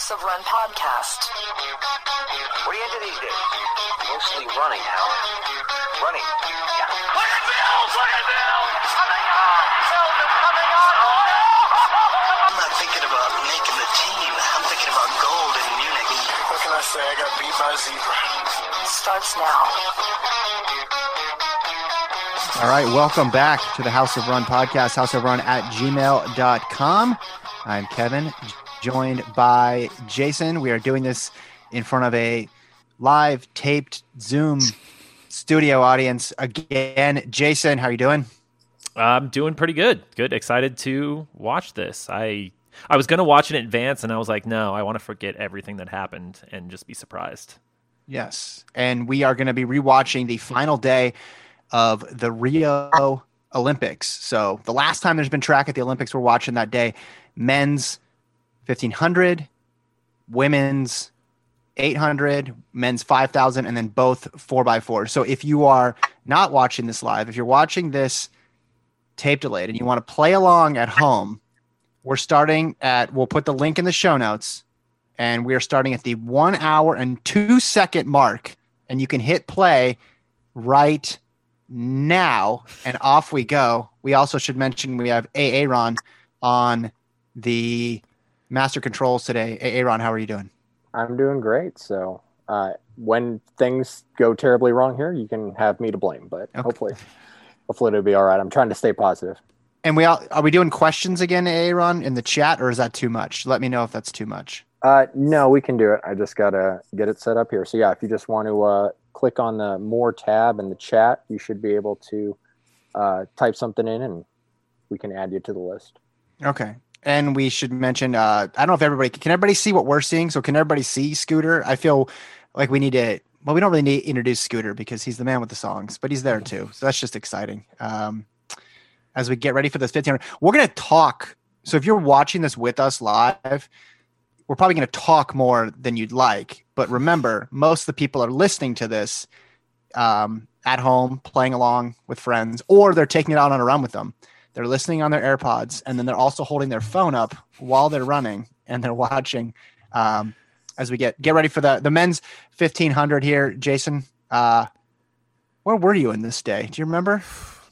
House of Run podcast. What are you into these days? Mostly running, Howard. Running. Yeah. Look at Mills! Look at Mills! Coming on! Mills coming on! Oh, I'm not thinking about making the team. I'm thinking about gold in Munich. What can I say? I got beat by a zebra. Starts now. All right, welcome back to the House of Run podcast, House of Run at gmail.com. I'm Kevin, joined by Jason. We are doing this in front of a live taped Zoom studio audience again. Jason, how are you doing? I'm doing pretty good. Good. Excited to watch this. I I was gonna watch it in advance, and I was like, no, I want to forget everything that happened and just be surprised. Yes. And we are going to be rewatching the final day of the Rio Olympics. So the last time there's been track at the Olympics, we're watching that day men's 1500, women's 800, men's 5000, and then both 4x4. So if you are not watching this live, if you're watching this tape delayed and you want to play along at home, we're starting at, we'll put the link in the show notes, and we are starting at the one hour and two second mark. And you can hit play right now, and off we go. We also should mention we have Aaron on the master controls today. A Aaron, how are you doing? I'm doing great. So uh, when things go terribly wrong here, you can have me to blame. But Okay. hopefully, hopefully it'll be all right. I'm trying to stay positive. And we all, are we doing questions again, Aaron, in the chat, or is that too much? Let me know if that's too much. Uh, no, we can do it. I just gotta get it set up here. So yeah, if you just want to uh, click on the more tab in the chat, you should be able to uh, type something in, and we can add you to the list. Okay. And we should mention, uh, I don't know if everybody can everybody see what we're seeing. So can everybody see Scooter? I feel like we need to. Well, we don't really need to introduce Scooter because he's the man with the songs, but he's there too. So that's just exciting. Um, as we get ready for this 1500, we're gonna talk. So if you're watching this with us live, we're probably gonna talk more than you'd like. But remember, most of the people are listening to this um, at home, playing along with friends, or they're taking it out on a run with them they're listening on their AirPods, and then they're also holding their phone up while they're running and they're watching. Um, as we get get ready for the the men's fifteen hundred here, Jason. Uh, where were you in this day? Do you remember?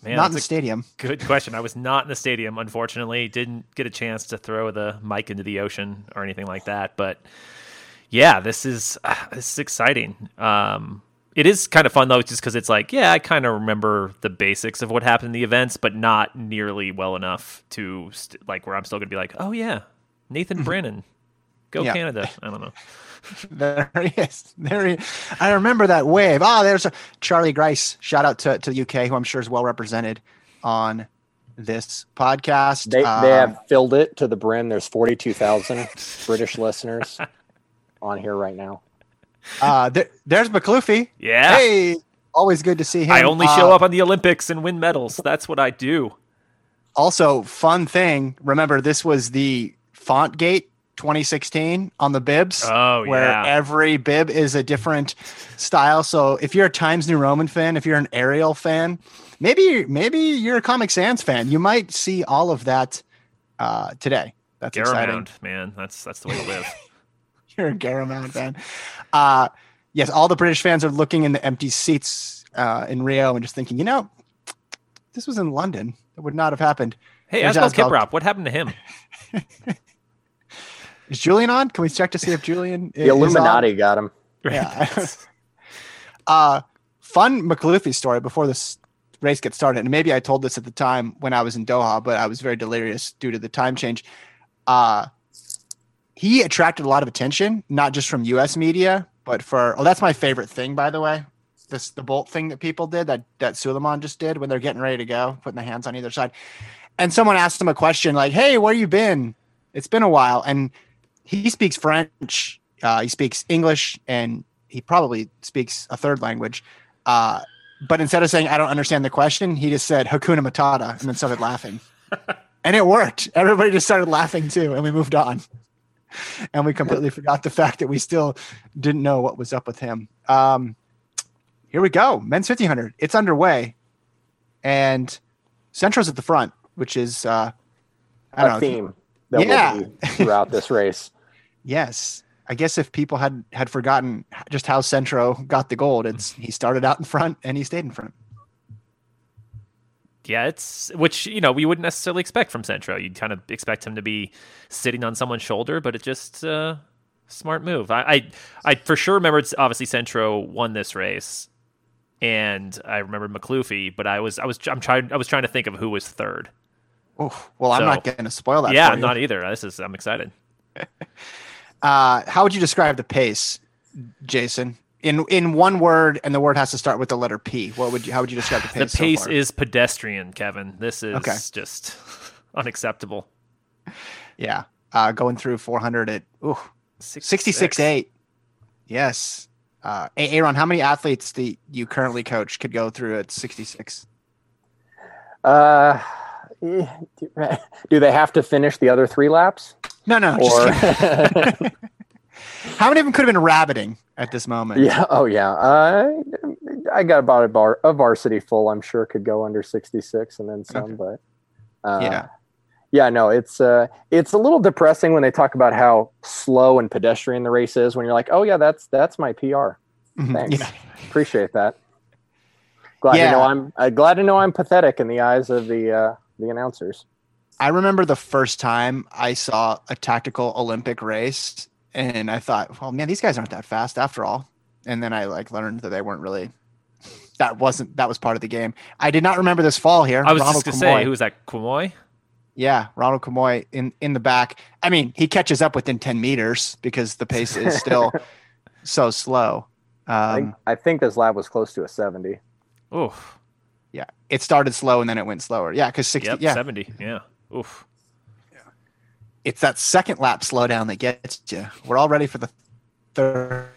Man, Not in the stadium. good question. I was not in the stadium, unfortunately. Didn't get a chance to throw the mic into the ocean or anything like that. But yeah, this is uh, this is exciting. Um, it is kind of fun though, just because it's like, yeah, I kind of remember the basics of what happened in the events, but not nearly well enough to st- like where I'm still gonna be like, oh yeah, Nathan Brannen, go Yeah. Canada. I don't know. There he is. There he. Is. I remember that wave. Ah, there's a Charlie Grice. Shout out to, to the UK, who I'm sure is well represented on this podcast. They Um, they have filled it to the brim. There's 42,000 British listeners on here right now. Uh, there, there's Makhloufi. Yeah. Hey, always good to see him. I only show Uh, up on the Olympics and win medals. That's what I do. Also, fun thing. Remember, this was the Fontgate 2016 on the bibs. Oh, where yeah. every bib is a different style. So if you're a Times New Roman fan, if you're an Arial fan, maybe maybe you're a Comic Sans fan. You might see all of that uh, today. That's exciting. Man. That's that's the way to live. You're a Garamond fan. Uh, yes, all the British fans are looking in the empty seats uh, in Rio and just thinking, you know, this was in London. It would not have happened. Hey, There's Asbel Asbel. Kiprop, what happened to him? Is Julian on? Can we check to see if Julian The Illuminati got him. Yeah. uh, fun Makhloufi story before this race gets started. And maybe I told this at the time when I was in Doha, but I was very delirious due to the time change. Uh, he attracted a lot of attention, not just from U.S. media, but for oh, that's my favorite thing, by the way. This the bolt thing that people did that that Souleiman just did when they're getting ready to go, putting the hands on either side. And someone asked him a question like, "Hey, where you been? It's been a while." And he speaks French, uh, he speaks English, and he probably speaks a third language. Uh, but instead of saying "I don't understand the question," he just said "Hakuna Matata" and then started laughing, and it worked. Everybody just started laughing too, and we moved on. And we completely forgot the fact that we still didn't know what was up with him. Um, here we go, men's fifteen hundred. It's underway, and Centro's at the front, which is uh, I don't A know. theme that Yeah. will be throughout this race. Yes. I guess if people had had forgotten just how Centro got the gold, it's he started out in front and he stayed in front. Yeah, it's which you know we wouldn't necessarily expect from Centro. You'd kind of expect him to be sitting on someone's shoulder, but it just uh, smart move. I, I I for sure remember it's obviously Centro won this race, and I remember Makhloufi, but I was I was I'm trying I was trying to think of who was third. Oh, well, I'm not going to spoil that. yeah, I'm not either. This is I'm excited. Uh, how would you describe the pace, Jason? In in one word, and the word has to start with the letter P. What would you? How would you describe the The pace? so pace far? is pedestrian, Kevin. This is Okay. just unacceptable. yeah, uh, going through 400 at ooh, 66 eight. Yes. Uh, A- Aaron, how many athletes do you currently coach could go through at 66? Uh, eh, do they have to finish the other three laps? No, no. Or Just kidding. how many of them could have been rabbiting at this moment? yeah, oh yeah. Uh, I got about a bar a varsity full. I'm sure could go under 66 and then some, but uh, Yeah. yeah, no, it's uh, it's a little depressing when they talk about how slow and pedestrian the race is. When you're like, oh yeah, that's that's my PR. Mhm. Thanks. Yeah. Appreciate that. Glad Yeah. to know I'm uh, glad to know I'm pathetic in the eyes of the uh, the announcers. I remember the first time I saw a tactical Olympic race, and I thought, well, man, these guys aren't that fast after all. And then I like learned that they weren't really. That wasn't that was part of the game. I did not remember this fall here. I was Ronald just gonna Kwemoi. say, who was that? Kwemoi? Yeah, Ronald Kwemoi in in the back. I mean, he catches up within ten meters because the pace is still so slow. I, think, Um, I think this lab was close to a 70. Oof. yeah, it started slow and then it went slower. Yeah, because sixty. Yep. yeah, Seventy. Yeah. Oof. It's that second lap slowdown that gets you. We're all ready for the third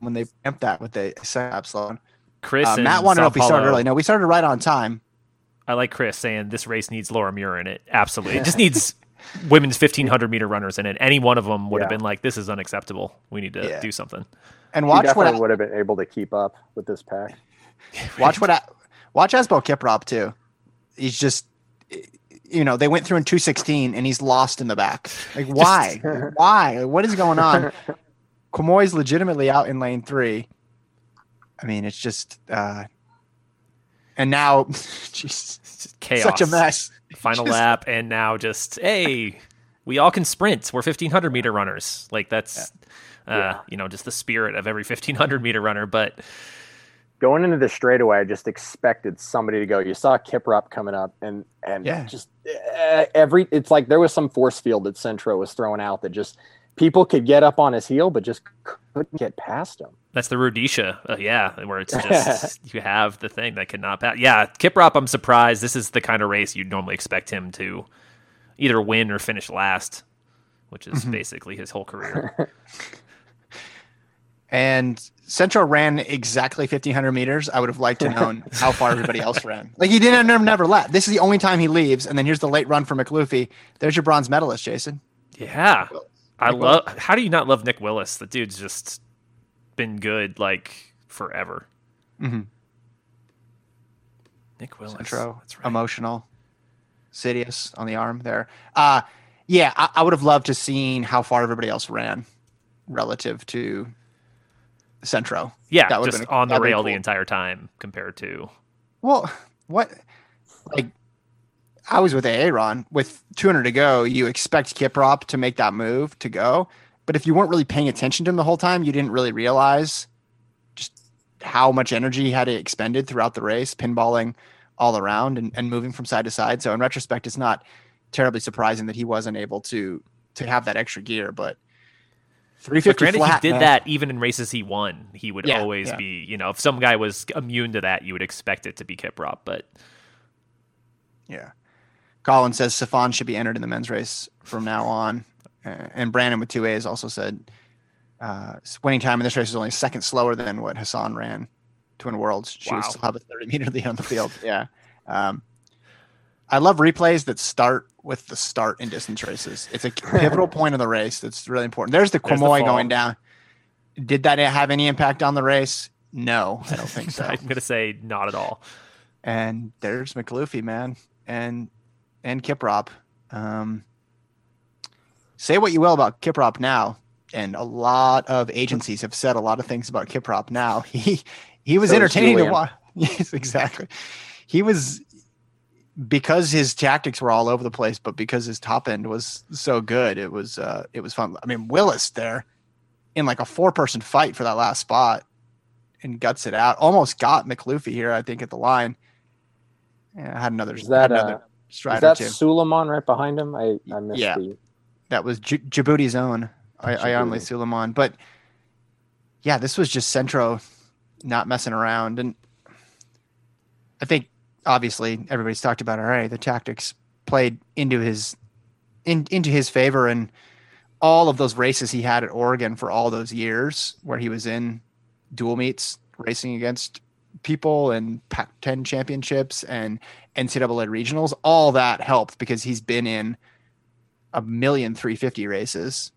when they amp that with the second lap slowdown. Chris. Uh, Matt wanted to know if we started early. No, we started right on time. I like Chris saying this race needs Laura Muir in it. Absolutely. It just needs women's 1500 meter runners in it. Any one of them would have been like, this is unacceptable. We need to Yeah. do something. And watch definitely what would have been able to keep up with this pack. watch what watch Asbel Kiprop too. He's just you know they went through in 216 and he's lost in the back. Like why? why? What is going on? Kwemoi's legitimately out in lane three. I mean, it's just uh and now jeez, chaos. such a mess. Final Just- lap. And now just, hey, we all can sprint. We're 1500 meter runners. Like that's, uh, you know, just the spirit of every 1500 meter runner. But Going into the straightaway, I just expected somebody to go. You saw Kiprop coming up, and and Yeah. just uh, every. It's like there was some force field that Centro was throwing out that just people could get up on his heel, but just couldn't get past him. That's the Rudisha, uh, yeah, where it's just you have the thing that cannot pass. Yeah, Kiprop, I'm surprised. This is the kind of race you'd normally expect him to either win or finish last, which is basically his whole career. And Centro ran exactly 1500 meters. I would have liked to known how far everybody else ran. Like he didn't never, never left. This is the only time he leaves. And then here's the late run for Makhloufi. There's your bronze medalist, Jason. yeah, I Nick love. How do you not love Nick Willis? The dude's just been good like forever. Mm-hmm. Nick Willis, Centro, that's right. emotional, Sidious on the arm there. Uh, yeah, I, I would have loved to seen how far everybody else ran relative to Centro. yeah, that just been- on the rail the entire time compared to Well, what like I was with Aaron with 200 to go. You expect Kiprop to make that move to go, but if you weren't really paying attention to him the whole time, you didn't really realize just how much energy he had expended throughout the race, pinballing all around and, and moving from side to side. So in retrospect, it's not terribly surprising that he wasn't able to to have that extra gear. But 350 granted, flat, he did man. that even in races he won. He would Yeah, always yeah. be, you know, if some guy was immune to that, you would expect it to be Kiprop. But Yeah. Colin says Sifan should be entered in the men's race from now on. And Brandon with two A's also said uh, winning time in this race is only a second slower than what Hassan ran Twin Worlds. She would Wow. still have a 30 meter lead on the field. Yeah. Um, I love replays that start with the start in distance races. It's a pivotal point of the race that's really important. There's the the going down. Did that have any impact on the race? No, I don't think so. I'm going to say not at all. and there's Makhloufi, man, and and Kiprop. Um, say what you will about Kiprop now, and a lot of agencies have said a lot of things about Kiprop now. He he was So entertaining to watch. Yes, exactly. He was because his tactics were all over the place, but because his top end was so good, it was uh it was fun. I mean, Willis there in like a four person fight for that last spot and guts it out. Almost got Makhloufi here, I think, at the line. Yeah, had another, Is that had uh, another is that. Souleiman right behind him? I I missed Yeah. the That was J- Djibouti's own I- Djibouti. Suleiman. But yeah, this was just Centro not messing around. And I think obviously everybody's talked about right, the tactics played into his in, into his favor and all of those races he had at Oregon for all those years where he was in dual meets racing against people and Pac 10 championships and NCAA regionals, all that helped because he's been in a million 350 races.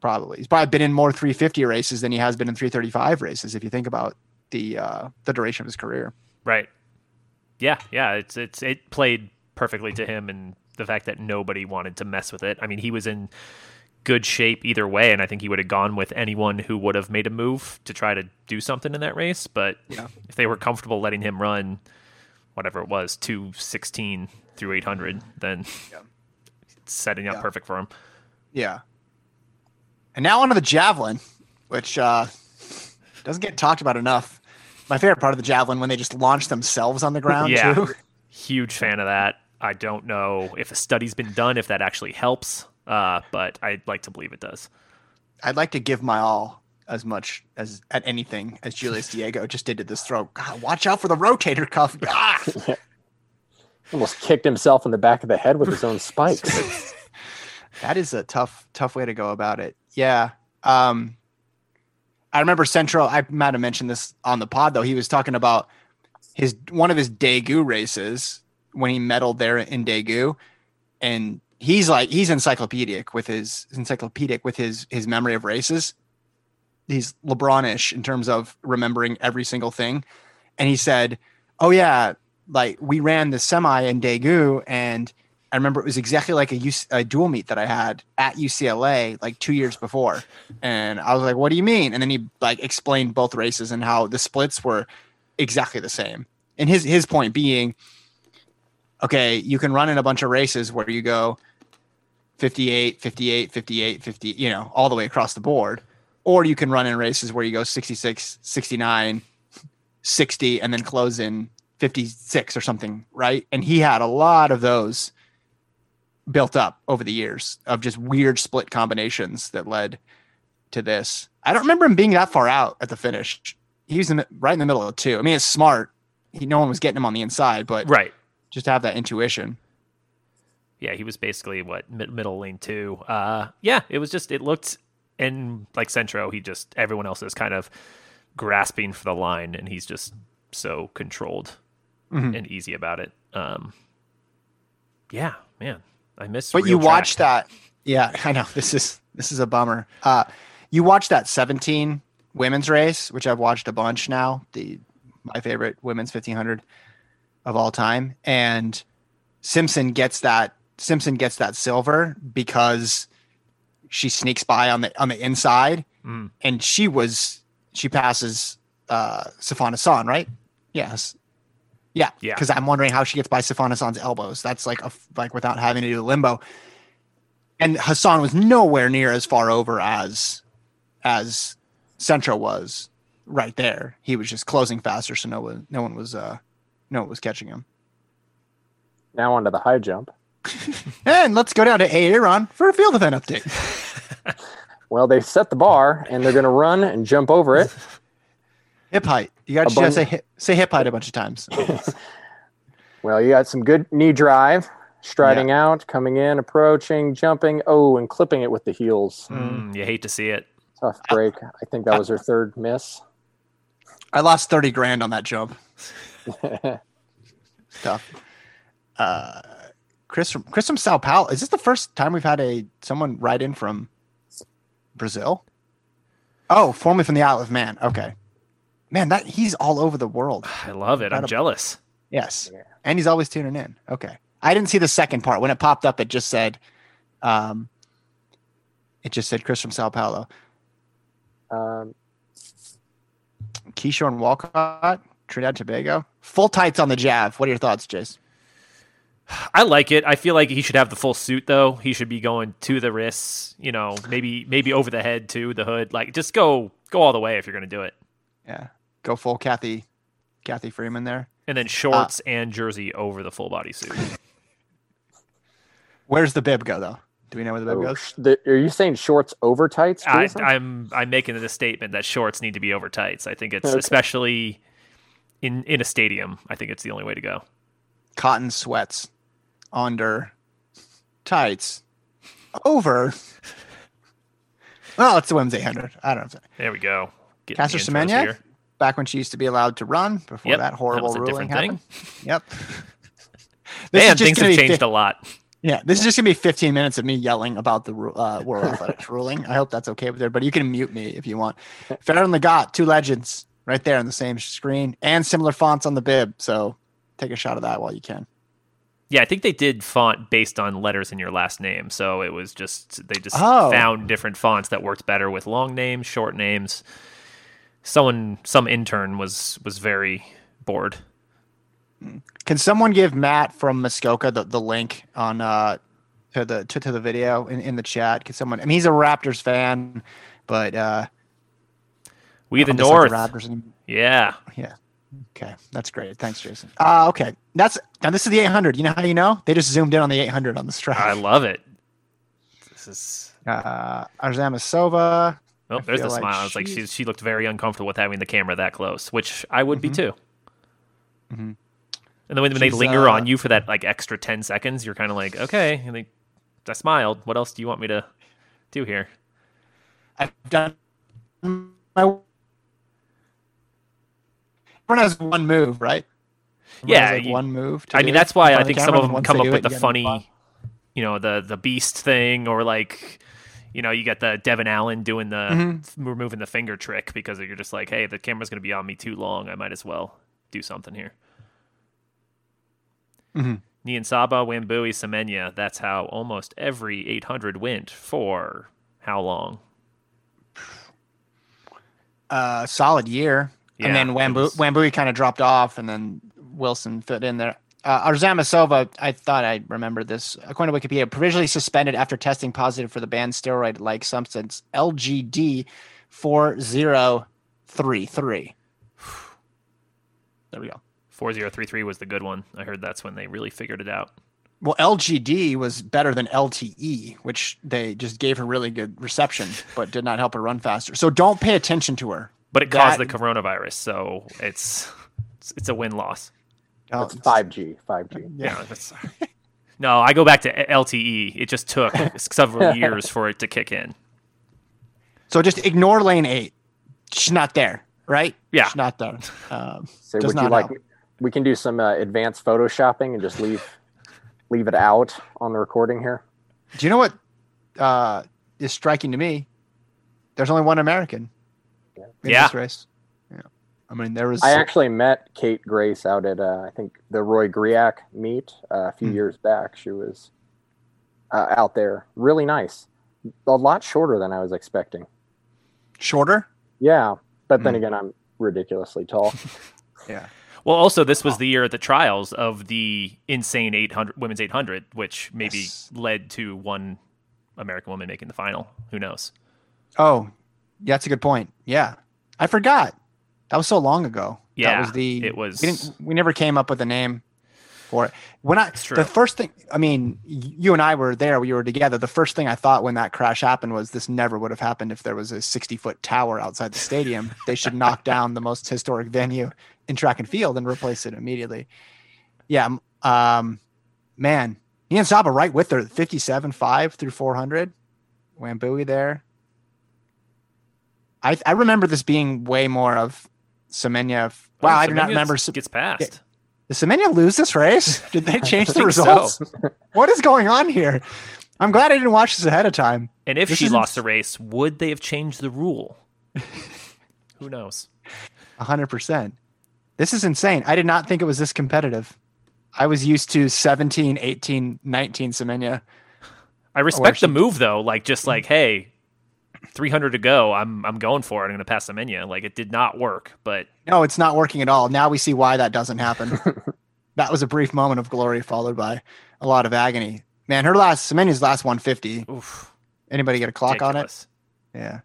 Probably he's probably been in more 350 races than he has been in 335 races. If you think about the uh, the duration of his career, Right. Yeah, yeah. It's it's it played perfectly to him, and the fact that nobody wanted to mess with it. I mean, he was in good shape either way, and I think he would have gone with anyone who would have made a move to try to do something in that race. But Yeah. if they were comfortable letting him run, whatever it was, two sixteen through eight hundred, then it's setting up Yeah. perfect for him. yeah. And now onto the javelin, which uh, doesn't get talked about enough. My favorite part of the javelin when they just launch themselves on the ground Yeah. too. Huge fan of that. I don't know if a study's been done, if that actually helps, uh, but I'd like to believe it does. I'd like to give my all as much as at anything as Julius Yego just did to this throw. God, watch out for the rotator cuff. Ah! almost kicked himself in the back of the head with his own spikes. that is a tough, tough way to go about it. Yeah. Um, I remember Centro. I might have mentioned this on the pod though. He was talking about his one of his Daegu races when he medaled there in Daegu, and he's like he's encyclopedic with his encyclopedic with his his memory of races. He's LeBronish in terms of remembering every single thing, and he said, "Oh yeah, like we ran the semi in Daegu, and I remember it was exactly like a, UC, a dual meet that I had at UCLA like two years before." And I was like, "What do you mean?" And then he like explained both races and how the splits were exactly the same. And his his point being, okay, you can run in a bunch of races where you go 58, 58, 58, 50, you know, all the way across the board, or you can run in races where you go 66, 69, 60 and then close in 56 or something, right? And he had a lot of those built up over the years of just weird split combinations that led to this. I don't remember him being that far out at the finish. He was in right in the middle of two. I mean, it's smart. He, no one was getting him on the inside, but Right. just to have that intuition. yeah, he was basically what mid- middle lane two. Uh, yeah, it was just it looked and like Centro, he just everyone else is kind of grasping for the line, and he's just so controlled Mhm. and easy about it. Um, yeah, man, I miss. But you track. watch that. Yeah, I know. This is this is a bummer. Uh, you watch that 17 women's race, which I've watched a bunch now. The my favorite women's 1500 of all time, and Simpson gets that. Simpson gets that silver because she sneaks by on the on the inside, Mm. and she was she passes uh, Sifan Hassan, right? Yes. Yeah, Yeah. Because I'm wondering how she gets by Sifan Hassan's elbows. That's like a like without having to do the limbo. And Hassan was nowhere near as far over as as Centro was right there. He was just closing faster, so no one no one was uh no one was catching him. now onto the high jump. And let's go down to Aaron for a field event update. Well, they set the bar and they're going to run and jump over it. Hip height. You got to bun- say hip, say hip height a bunch of times. Well, you got some good knee drive, striding out, coming in, approaching, jumping, oh, and clipping it with the heels. Mm, you hate to see it. Tough break. I think that was her third miss. I lost 30 grand on that jump. Tough. Uh, Chris from Chris from Sao Paulo. Is this the first time we've had a someone write in from Brazil? Oh, formerly from the Isle of Man. Okay. Man, that he's all over the world. I love it. I'm Incredible. jealous. Yes. Yeah. And he's always tuning in. Okay. I didn't see the second part. When it popped up, it just said, um, It just said Chris from Sao Paulo. Um, Keshorn Walcott, Trinidad Tobago. Full tights on the Jav. What are your thoughts, Jace? I like it. I feel like he should have the full suit though. He should be going to the wrists, you know, maybe maybe over the head to the hood. Like just go go all the way if you're going to do it. Yeah. Go full Cathy Cathy Freeman there. And then shorts uh, and jersey over the full body suit. Where's the bib go though? Do we know where the bib oh, goes? the, are you saying shorts over tights? I, Jason? I'm I'm making the statement that shorts need to be over tights. I think it's Okay. especially in in a stadium. I think it's the only way to go. Cotton sweats under tights over. Well, it's the women's 800. I don't know. There we go. Getting Caster the Semenya, here. Back when she used to be allowed to run before Yep, that horrible a ruling different thing. happened. Yep. Man, things have changed fif- a lot. Yeah, this is just gonna be 15 minutes of me yelling about the uh, World Athletics ruling. I hope that's okay with everybody. You can mute me if you want. Farrell and Legat, two legends, right there on the same screen, and similar fonts on the bib. So take a shot of that while you can. Yeah, I think they did font based on letters in your last name. So it was just they just Oh. found different fonts that worked better with long names, short names. Someone some intern was was very bored. Can someone give Matt from Muskoka the, the link on uh to the to, to the video in, in the chat? Can someone? I mean, he's a Raptors fan, but uh, We the I'm like North. Raptors. And, Yeah. yeah. Okay, that's great. Thanks, Jason. Uh, okay, that's now. This is the 800. You know how you know? They just zoomed in on the 800 on the this I love it. This is Uh, Arzamasova. Oh, I there's the feel like smile. It's like she she looked very uncomfortable with having the camera that close, which I would be too. Mhm. And then when, when they linger uh, on you for that like extra ten seconds, you're kind of like, okay. And they, I smiled. What else do you want me to do here? I've done my. Everyone has one move, right? Everyone Yeah, like, you- one move. I mean, that's why I think some of them come up with the you gotta move on. funny, you know, the the beast thing, or like, you know, you got the Devin Allen doing the Mm-hmm. removing the finger trick because you're just like, hey, the camera's going to be on me too long. I might as well do something here. Mhm. Niyonsaba, Wambui, Semenya. That's how almost every 800 went for how long? uh, solid year. Yeah, and then Wambu was- Wambui kind of dropped off, and then Wilson fit in there. Uh, Arzamasova, I thought I remembered this. According to Wikipedia, provisionally suspended after testing positive for the banned steroid-like substance LGD four zero three three. There we go. 4033 was the good one. I heard that's when they really figured it out. Well, LGD was better than LTE, which they just gave her really good reception, but did not help her run faster. So don't pay attention to her. But it caused the coronavirus, so it's it's, it's a win loss. Oh, It's 5G. 5G. Yeah. that's, no, I go back to LTE. It just took several years for it to kick in. So just ignore lane eight. She's not there, right? Yeah. She's not there. Um, So Does would you like? help. We can do some uh, advanced photoshopping and just leave leave it out on the recording here. do you know what uh, is striking to me? There's only one American in Yeah. this race. Yeah. I mean, there was. I actually met Kate Grace out at uh, I think the Roy Griak meet uh, a few Hmm. years back. She was uh, out there, really nice, a lot shorter than I was expecting. shorter. Yeah, but then Hmm. again, I'm ridiculously tall. Yeah. Well, also this was the year at the trials of the insane 800 women's 800, which maybe Yes. led to one American woman making the final. Who knows? Oh, yeah, that's a good point. Yeah, I forgot. That was so long ago. that Yeah, was the. it was- We, didn't, we never came up with a name for it. When I the first thing, I mean, you and I were there. We were together. The first thing I thought when that crash happened was this never would have happened if there was a sixty foot tower outside the stadium. they should knock down the most historic venue in track and field and replace it immediately. Yeah, um, man, Niyonsaba right with her, fifty-seven five through four hundred. Wambui there. I I remember this being way more of Semenya. Wow, Oh, I do not Semenya remember. Gets past. Did Semenya lose this race? Did they change the think so. results? What is going on here? I'm glad I didn't watch this ahead of time. And if This she isn't- lost the race, would they have changed the rule? Who knows? 100%. This is insane. I did not think it was this competitive. I was used to 17, 18, 19 Semenya. I respect she- the move though. Like just like, mm. hey, 300 to go. I'm I'm going for it. I'm going to pass Semenya. Like it did not work, but No, it's not working at all. Now we see why that doesn't happen. that was a brief moment of glory followed by a lot of agony. Man, her last Semenya's last 150. oof, Anybody get a clock on it? Yeah.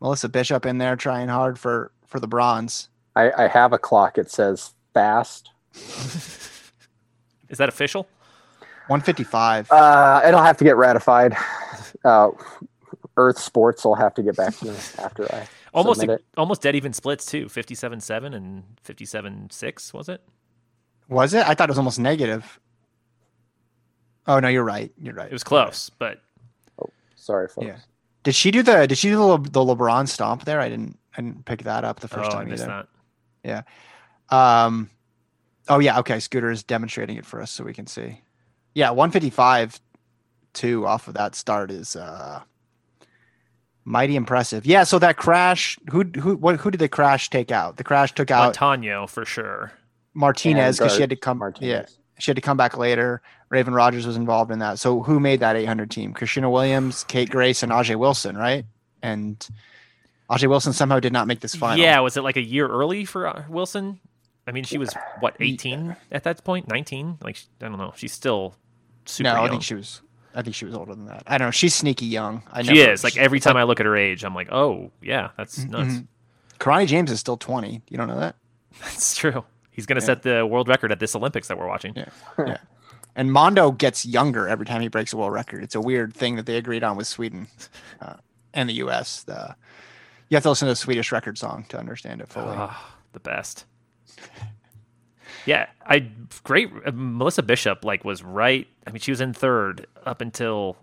Melissa Bishop in there trying hard for for the bronze. I, I have a clock. It says fast. Is that official? 155. Uh, it'll have to get ratified. Uh, Earth Sports will have to get back to me after I Almost submit it. almost dead even splits too. 57-7 and 57-6 was it? was it? I thought it was almost negative. Oh no, you're right. You're right. It was close, but oh, Sorry, folks. Yeah. Did she do the did she do the, Le- the LeBron stomp there? I didn't I didn't pick that up the first oh, I time missed either. that. Um, oh yeah, okay. Scooter is demonstrating it for us so we can see. Yeah, 155 two off of that start is uh mighty impressive. Yeah, so that crash, who who what who did the crash take out? The crash took out Montano for sure. Martinez because she had to Gart come. Yeah, she had to come back later. Raven Rogers was involved in that. So who made that 800 team? Chrishuna Williams, Kate Grace, and Ajeé Wilson, right? And Ajeé Wilson somehow did not make this final. Yeah, was it like a year early for uh, Wilson? I mean, she was what 18 at that point, 19. Like I don't know, she's still super no, young. I think she was. I think she was older than that. I don't know. She's sneaky young. I she never- is. Like every time I look at her age, I'm like, oh yeah, that's nuts. Mhm. Kirani James is still 20. You don't know that? That's true. He's gonna set the world record at this Olympics that we're watching. Yeah. yeah. And Mondo gets younger every time he breaks a world record. It's a weird thing that they agreed on with Sweden uh, and the U.S. The, you have to listen to the Swedish record song to understand it fully. Ah, the best. Yeah, I great. uh, Melissa Bishop like was right. I mean, she was in third up until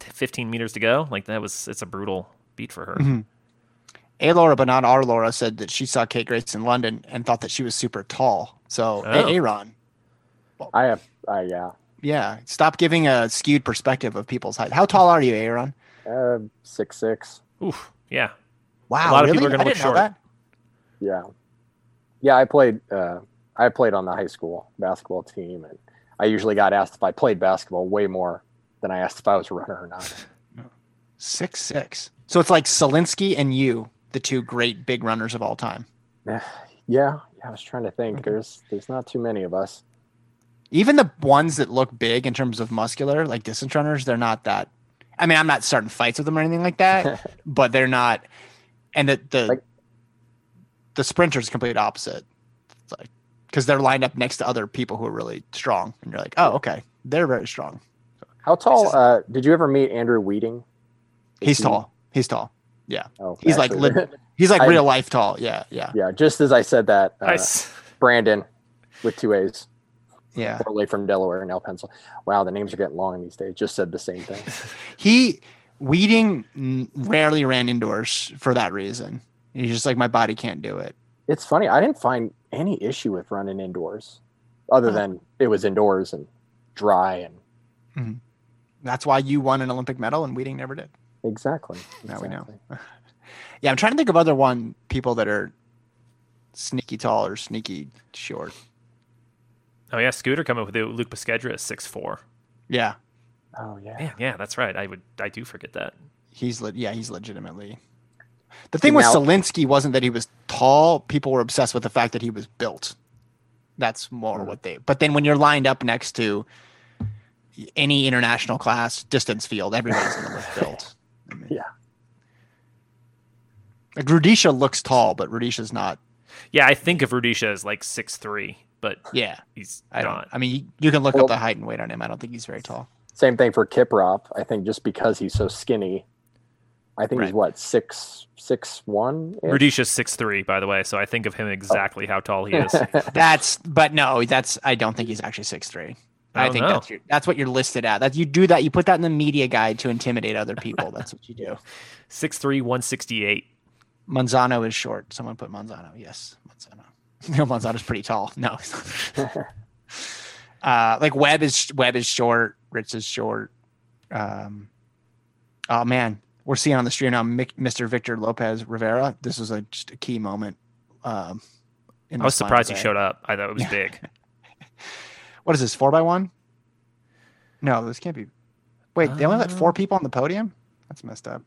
15 meters to go. Like that was it's a brutal beat for her. Mhm. A Laura, but not our Laura, said that she saw Kate Grace in London and thought that she was super tall. So, Oh. Aaron, I have. I yeah. yeah, stop giving a skewed perspective of people's height. How tall are you, Aaron? Uh, six six. Oof. Yeah. Wow, A lot of people are gonna I look short. that. Yeah. Yeah, I played. Uh, I played on the high school basketball team, and I usually got asked if I played basketball way more than I asked if I was a runner or not. Six six. So it's like Solinsky and you, the two great big runners of all time. yeah, yeah. I was trying to think. There's there's not too many of us. Even the ones that look big in terms of muscular, like distance runners, they're not that. I mean, I'm not starting fights with them or anything like that, but they're not. And the the Like- the sprinters complete opposite. It's like because they're lined up next to other people who are really strong, and you're like, oh, okay, they're very strong. How tall? Uh, did you ever meet Andrew Wheating? He's he- tall. He's tall. Yeah. Oh, He's like actually- lit- he's like I- real life tall. Yeah, yeah, yeah. Just as I said that, uh, Nice. Brandon with two A's, yeah. Orley from Delaware and El Pencil. Wow, the names are getting long these days. Just said the same thing. He Weeding rarely ran indoors for that reason. He's just like my body can't do it. It's funny. I didn't find any issue with running indoors, other Oh. than it was indoors and dry and mm-hmm. That's why you won an Olympic medal and Wheating never did. exactly. Now we know. Yeah, I'm trying to think of other one people that are sneaky tall or sneaky short. Oh yeah, Scooter coming with the Luke Puskedra is six four. Yeah, Oh yeah. Man, yeah, that's right. I would I do forget that. he's le- yeah he's legitimately. The thing with now- Solinsky wasn't that he was tall. People were obsessed with the fact that he was built. That's more what they. But then when you're lined up next to any international class distance field, everybody's going to look built. I mean, Yeah. Like Rudisha looks tall, but Rudisha's not. Yeah, I think of Rudisha as like six three, but Yeah, he's I don't. not. I mean, you, you can look Well- up the height and weight on him. I don't think he's very tall. Same thing for Kiprop. I think just because he's so skinny, I think Right. he's what six six one. Rudisha's six three, by the way, so I think of him exactly how tall he is. That's but no, that's I don't think he's actually six three. I I, think know. that's your, that's what you're listed at. That you do that. You put that in the media guide to intimidate other people. That's what you do. Six three, one sixty eight. Manzano is short. Someone put Manzano. Yes, Manzano. No, Manzano's pretty tall. No. uh, like Webb is Webb is short. Ritz is short. Um, oh man, we're seeing on the stream now, Mr. Victor Lopez Rivera. This was a just a key moment. Um, in I was surprised he showed up. I thought it was big. What is this? Four by one? No, this can't be. Wait, they only let Uh, four people on the podium. That's messed up.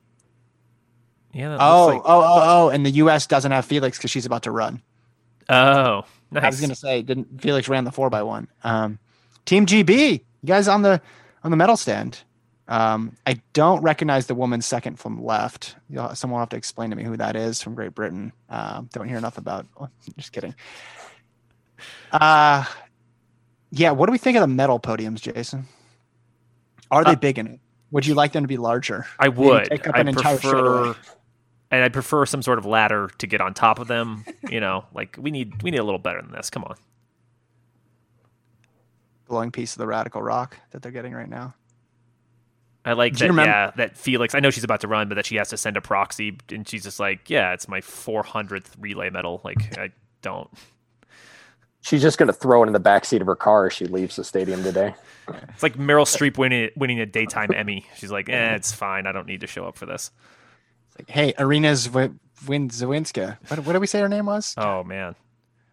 Yeah. Oh, like- oh, oh, oh, and the U.S. doesn't have Felix because she's about to run. oh, nice. I was gonna say, didn't Felix ran the four by one? Um, Team GB, you guys on the on the medal stand. Um, I don't recognize the woman second from left. You'll, someone will have to explain to me who that is from Great Britain. Um, don't hear enough about. Just kidding. Uh, yeah. What do we think of the medal podiums, Jason? Are they Uh, big enough? Would you like them to be larger? I would. take up I an entire straightaway. prefer, and I prefer some sort of ladder to get on top of them. you know, like we need we need a little better than this. Come on. glowing piece of the radical rock that they're getting right now. I like Do that. remember- Yeah, that Felix. I know she's about to run, but that she has to send a proxy, and she's just like, "Yeah, it's my 400th relay medal." Like, I don't. She's just going to throw it in the backseat of her car as she leaves the stadium today. It's like Meryl Streep winning winning a daytime Emmy. She's like, "Eh, it's fine. I don't need to show up for this." Like, hey, Arena Zw- Win Zawinska. What, what did we say her name was? Oh man,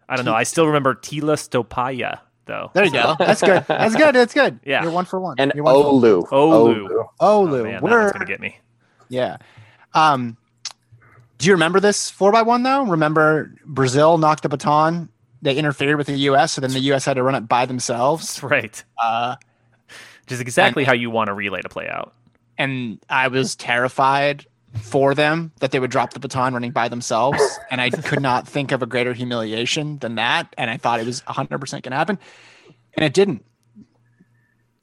I don't know. I still remember Tila Stopaya though. There you go. That's good. That's good. That's good. Yeah. You're one for one. And one for one. Olu. Olu. Olu. Oh, man, that We're- gonna get me. Yeah. Um, do you remember this four by one though? Remember Brazil knocked the baton. They interfered with the U.S., so then the U.S. had to run it by themselves. That's right. Uh, Which is exactly how you want a relay to play out. and I was terrified for them that they would drop the baton running by themselves. And I could not think of a greater humiliation than that. And I thought it was 100% going to happen. And it didn't.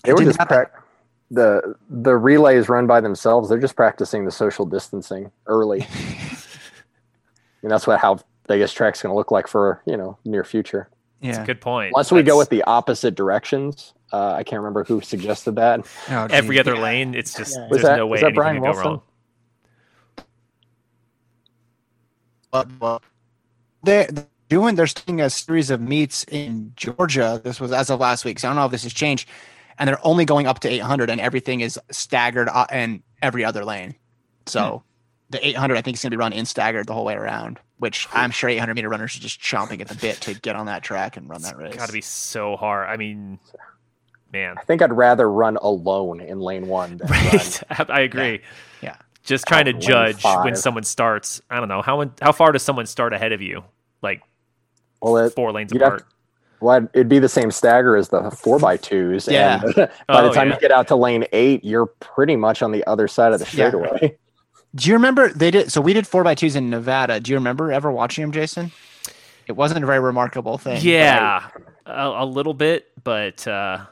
They were didn't just happen. prac- the the relays run by themselves. They're just practicing the social distancing early. and that's what how Vegas track's going to look like for you know near future. Yeah. Good point. Unless we go with the opposite directions. Uh, I can't remember who suggested that. Oh, every geez. other lane, it's just Yeah. there's that- no way was that anything Brian can go Wilson? wrong. But, well, they're they're doing they're starting a series of meets in Georgia. This was as of last week, so I don't know if this has changed. And they're only going up to 800, and everything is staggered uh, in every other lane. So the 800, I think, is going to be run in staggered the whole way around. Which I'm sure 800 meter runners are just chomping at the bit to get on that track and run that race. Got to be so hard. I mean, man, I think I'd rather run alone in lane one than run right? I agree. Yeah. Just trying to Lane judge when someone starts. I don't know how how far does someone start ahead of you? Like Well, it, four lanes you'd have apart. well, it'd be the same stagger as the four by twos. Yeah. And by Oh, the time yeah. you get out to lane eight, you're pretty much on the other side of the Yeah. straightaway. Do you remember they did? So we did four by twos in Nevada. Do you remember ever watching them, Jason? It wasn't a very remarkable thing. Yeah, a, a little bit, but uh,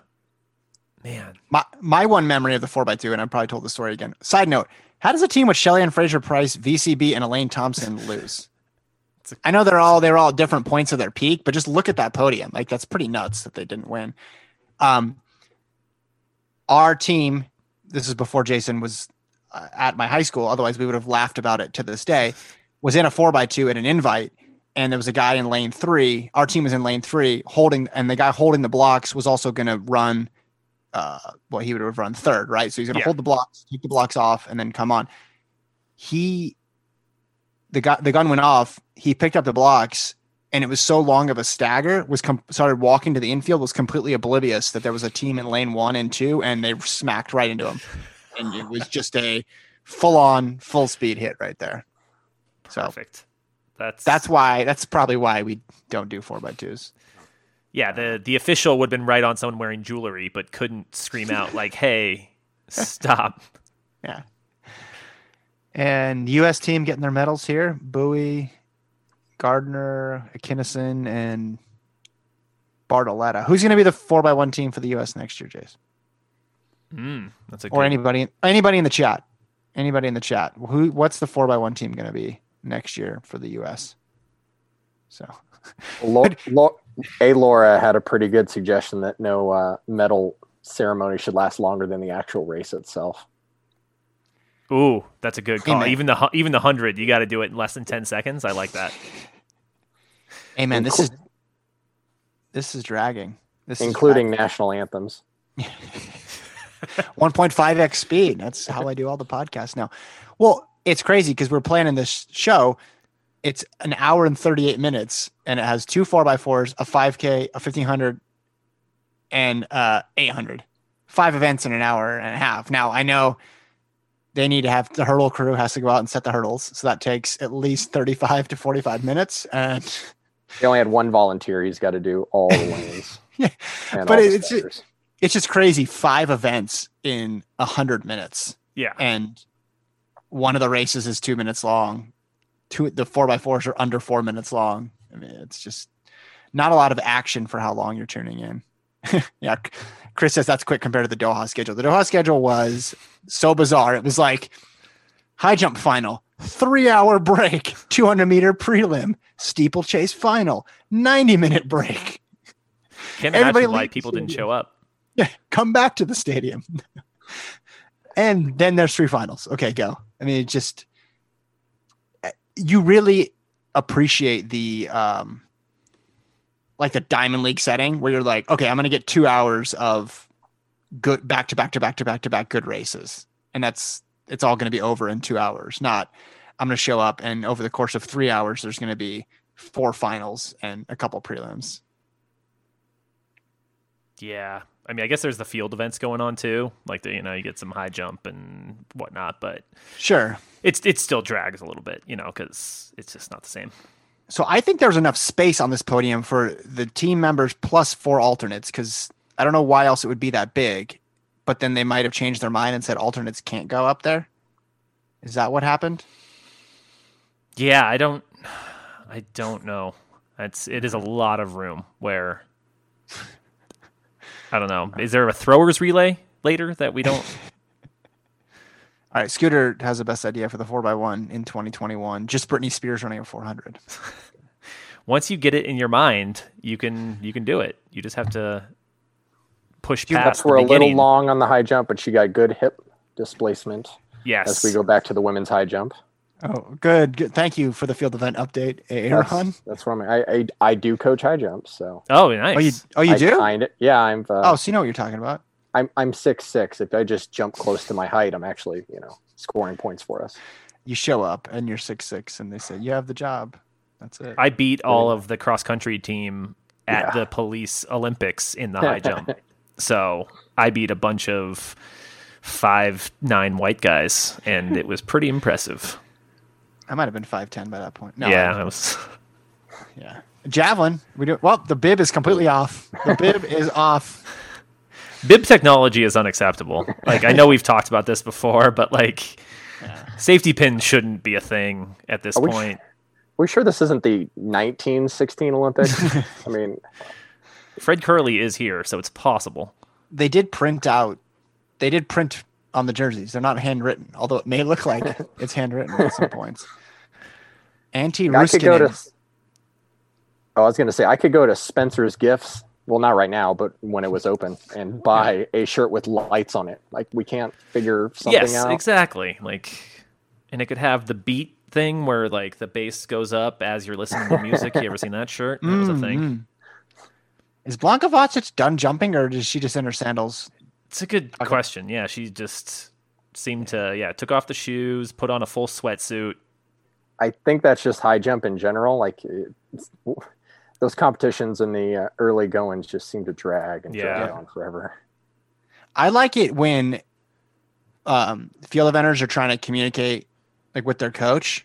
man, my my one memory of the four by two, and I probably told the story again. Side note: How does a team with Shelly and Fraser Pryce, VCB, and Elaine Thompson lose? I know they're all they're all at different points of their peak, but just look at that podium. Like that's pretty nuts that they didn't win. Um, our team. This is before Jason was uh, at my high school. Otherwise, we would have laughed about it to this day. Was in a four by two at an invite, and there was a guy in lane three. Our team was in lane three, holding, and the guy holding the blocks was also going to run. Uh, well, he would have run third, right? So he's going to Yeah. hold the blocks, take the blocks off, and then come on. He, the guy, the gun went off. He picked up the blocks, and it was so long of a stagger. Was com- started walking to the infield. Was completely oblivious that there was a team in lane one and two, and they smacked right into him, and it was just a full on, full speed hit right there. So perfect. That's that's why. That's probably why we don't do four by twos. Yeah. The the official would have been right on someone wearing jewelry, but couldn't scream out like, "Hey, stop!" Yeah. And U.S. team getting their medals here: Bowie, Gardner, Kinnison, and Bartoletta. Who's going to be the four by one team for the U.S. next year, Jace? Mm, that's a Or good, anybody? Anybody in the chat? Anybody in the chat? Who? What's the four by one team going to be next year for the U.S.? So Lo- Lo- a Laura had a pretty good suggestion that no uh, medal ceremony should last longer than the actual race itself. Ooh, that's a good call. man. Even the even the hundred, you got to do it in less than ten seconds. I like that. Hey man, this is this is dragging. This is including national anthems. 1.5x speed. That's how I do all the podcasts now. Well, it's crazy because we're planning this show. It's an hour and 38 minutes, and it has two four by fours, a 5K, a 1500, and uh 800. Five events in an hour and a half. Now I know they need to have the hurdle crew has to go out and set the hurdles. So that takes at least 35 to 45 minutes. And They only had one volunteer. He's got to do all the lanes. Yeah, but all the it's- starters. it's just crazy. Five events in a hundred minutes. Yeah. And one of the races is two minutes long. Two the four by fours are under four minutes long. I mean, it's just not a lot of action for how long you're tuning in. yeah. Chris says that's quick compared to the Doha schedule. The Doha schedule was so bizarre. It was like high jump final, three hour break, 200 meter prelim, steeplechase final, 90 minute break. Can't Everybody imagine why people the didn't show up. Yeah, come back to the stadium. and then there's three finals. Okay, go. I mean, it just you really appreciate the um like the diamond league setting where you're like, okay, I'm gonna get two hours of good back to back to back to back to back good races. And that's it's all gonna be over in two hours. Not I'm gonna show up and over the course of three hours there's gonna be four finals and a couple prelims. Yeah. I mean, I guess there's the field events going on too. Like, the, you know, you get some high jump and whatnot, but Sure. it's it still drags a little bit, you know, because it's just not the same. So I think there's enough space on this podium for the team members plus four alternates because I don't know why else it would be that big, but then they might have changed their mind and said alternates can't go up there. Is that what happened? Yeah, I don't, I don't know. It's it is a lot of room where I don't know. Is there a throwers relay later that we don't? All right, Scooter has the best idea for the four x one in 2021. Just Britney Spears running a 400. Once you get it in your mind, you can you can do it. You just have to push Jumps past were the a little long on the high jump, but she got good hip displacement Yes. as we go back to the women's high jump. Oh, good, good. Thank you for the field event update, Aaron. That's, that's where I'm, I, I I do coach high jump, so Oh, nice. Oh, you oh you I do? Kind of, yeah, I'm. Uh, Oh, so you know what you're talking about. I'm I'm six six. If I just jump close to my height, I'm actually you know scoring points for us. You show up and you're six six, and they say you have the job. That's it. I beat all of the cross country team at Yeah. the police Olympics in the high jump. So I beat a bunch of five nine white guys, and it was pretty impressive. I might have been five ten by that point. No, yeah, I was. Yeah. Javelin. We do well, the bib is completely off. The bib is off. Bib technology is unacceptable. Like I know we've talked about this before, but like safety pins shouldn't be a thing at this Are we- point. we sure this isn't the 1916 Olympics? I mean, Fred Curley is here, so it's possible. They did print out they did print on the jerseys. They're not handwritten, although it may look like it's handwritten at some points. Antti I could go to. Ruuskanen. Oh, I was going to say I could go to Spencer's Gifts. Well, not right now, but when it was open, and buy a shirt with lights on it. Like we can't figure something yes, out. exactly. Like, and it could have the beat thing where like the bass goes up as you're listening to music. you ever seen that shirt? That was a thing. Mm, mm. Is Blanka Vlasic done jumping or is she just in her sandals? It's a good question. Yeah, she just seemed to yeah took off the shoes, put on a full sweatsuit. I think that's just high jump in general. Like it's, those competitions in the uh, early goings just seem to drag and drag on forever. I like it when um, field eventers are trying to communicate like with their coach,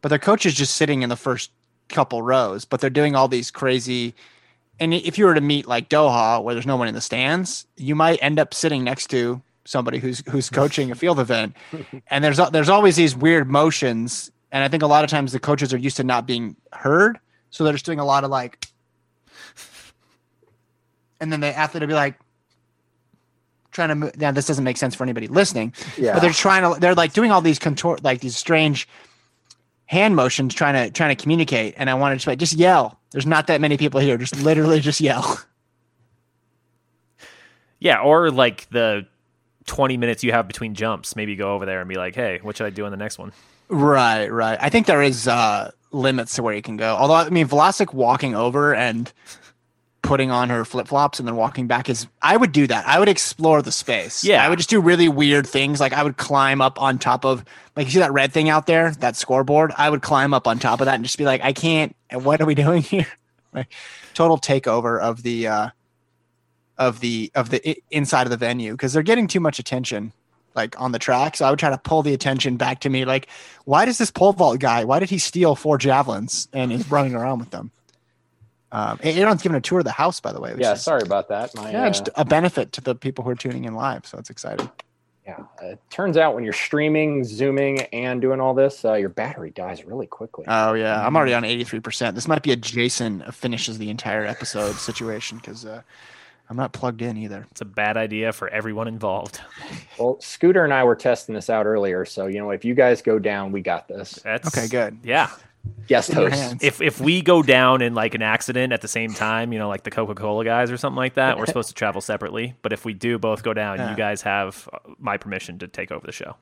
but their coach is just sitting in the first couple rows, but they're doing all these crazy. And if you were to meet like Doha, where there's no one in the stands, you might end up sitting next to somebody who's who's coaching a field event, and there's al- there's always these weird motions, and I think a lot of times the coaches are used to not being heard, so they're just doing a lot of like, and then the athlete will be like, trying to move. Now this doesn't make sense for anybody listening, Yeah. but they're trying to. They're like doing all these contour, like these strange hand motions, trying to trying to communicate. And I wanted to like, just yell. There's not that many people here. Just literally just yell. Yeah, or like the 20 minutes you have between jumps, maybe go over there and be like, "Hey, what should I do on the next one?" Right, right. I think there is uh limits to where you can go. Although I mean Vlasic walking over and putting on her flip flops and then walking back is I would do that. I would explore the space. Yeah. I would just do really weird things. Like I would climb up on top of like you see that red thing out there, that scoreboard. I would climb up on top of that and just be like, I can't what are we doing here? Like total takeover of the uh of the of the i- inside of the venue because they're getting too much attention like on the track. So I would try to pull the attention back to me. Like, why does this pole vault guy? Why did he steal four javelins and is running around with them? Um, Aaron's giving a tour of the house, by the way. Yeah, is- sorry about that. My, Yeah, uh, just a benefit to the people who are tuning in live. So it's exciting. yeah. It turns out when you're streaming, zooming, and doing all this, uh, your battery dies really quickly. Oh yeah, I'm already on 83%. This might be a Jason finishes the entire episode situation because uh, I'm not plugged in either. It's a bad idea for everyone involved. well, Scooter and I were testing this out earlier, so you know if you guys go down, we got this. That's Okay, good. Yeah. Guest host. hands. If if we go down in like an accident at the same time, you know, like the Coca Cola guys or something like that, we're supposed to travel separately. But if we do both go down, Yeah. you guys have uh, my permission to take over the show.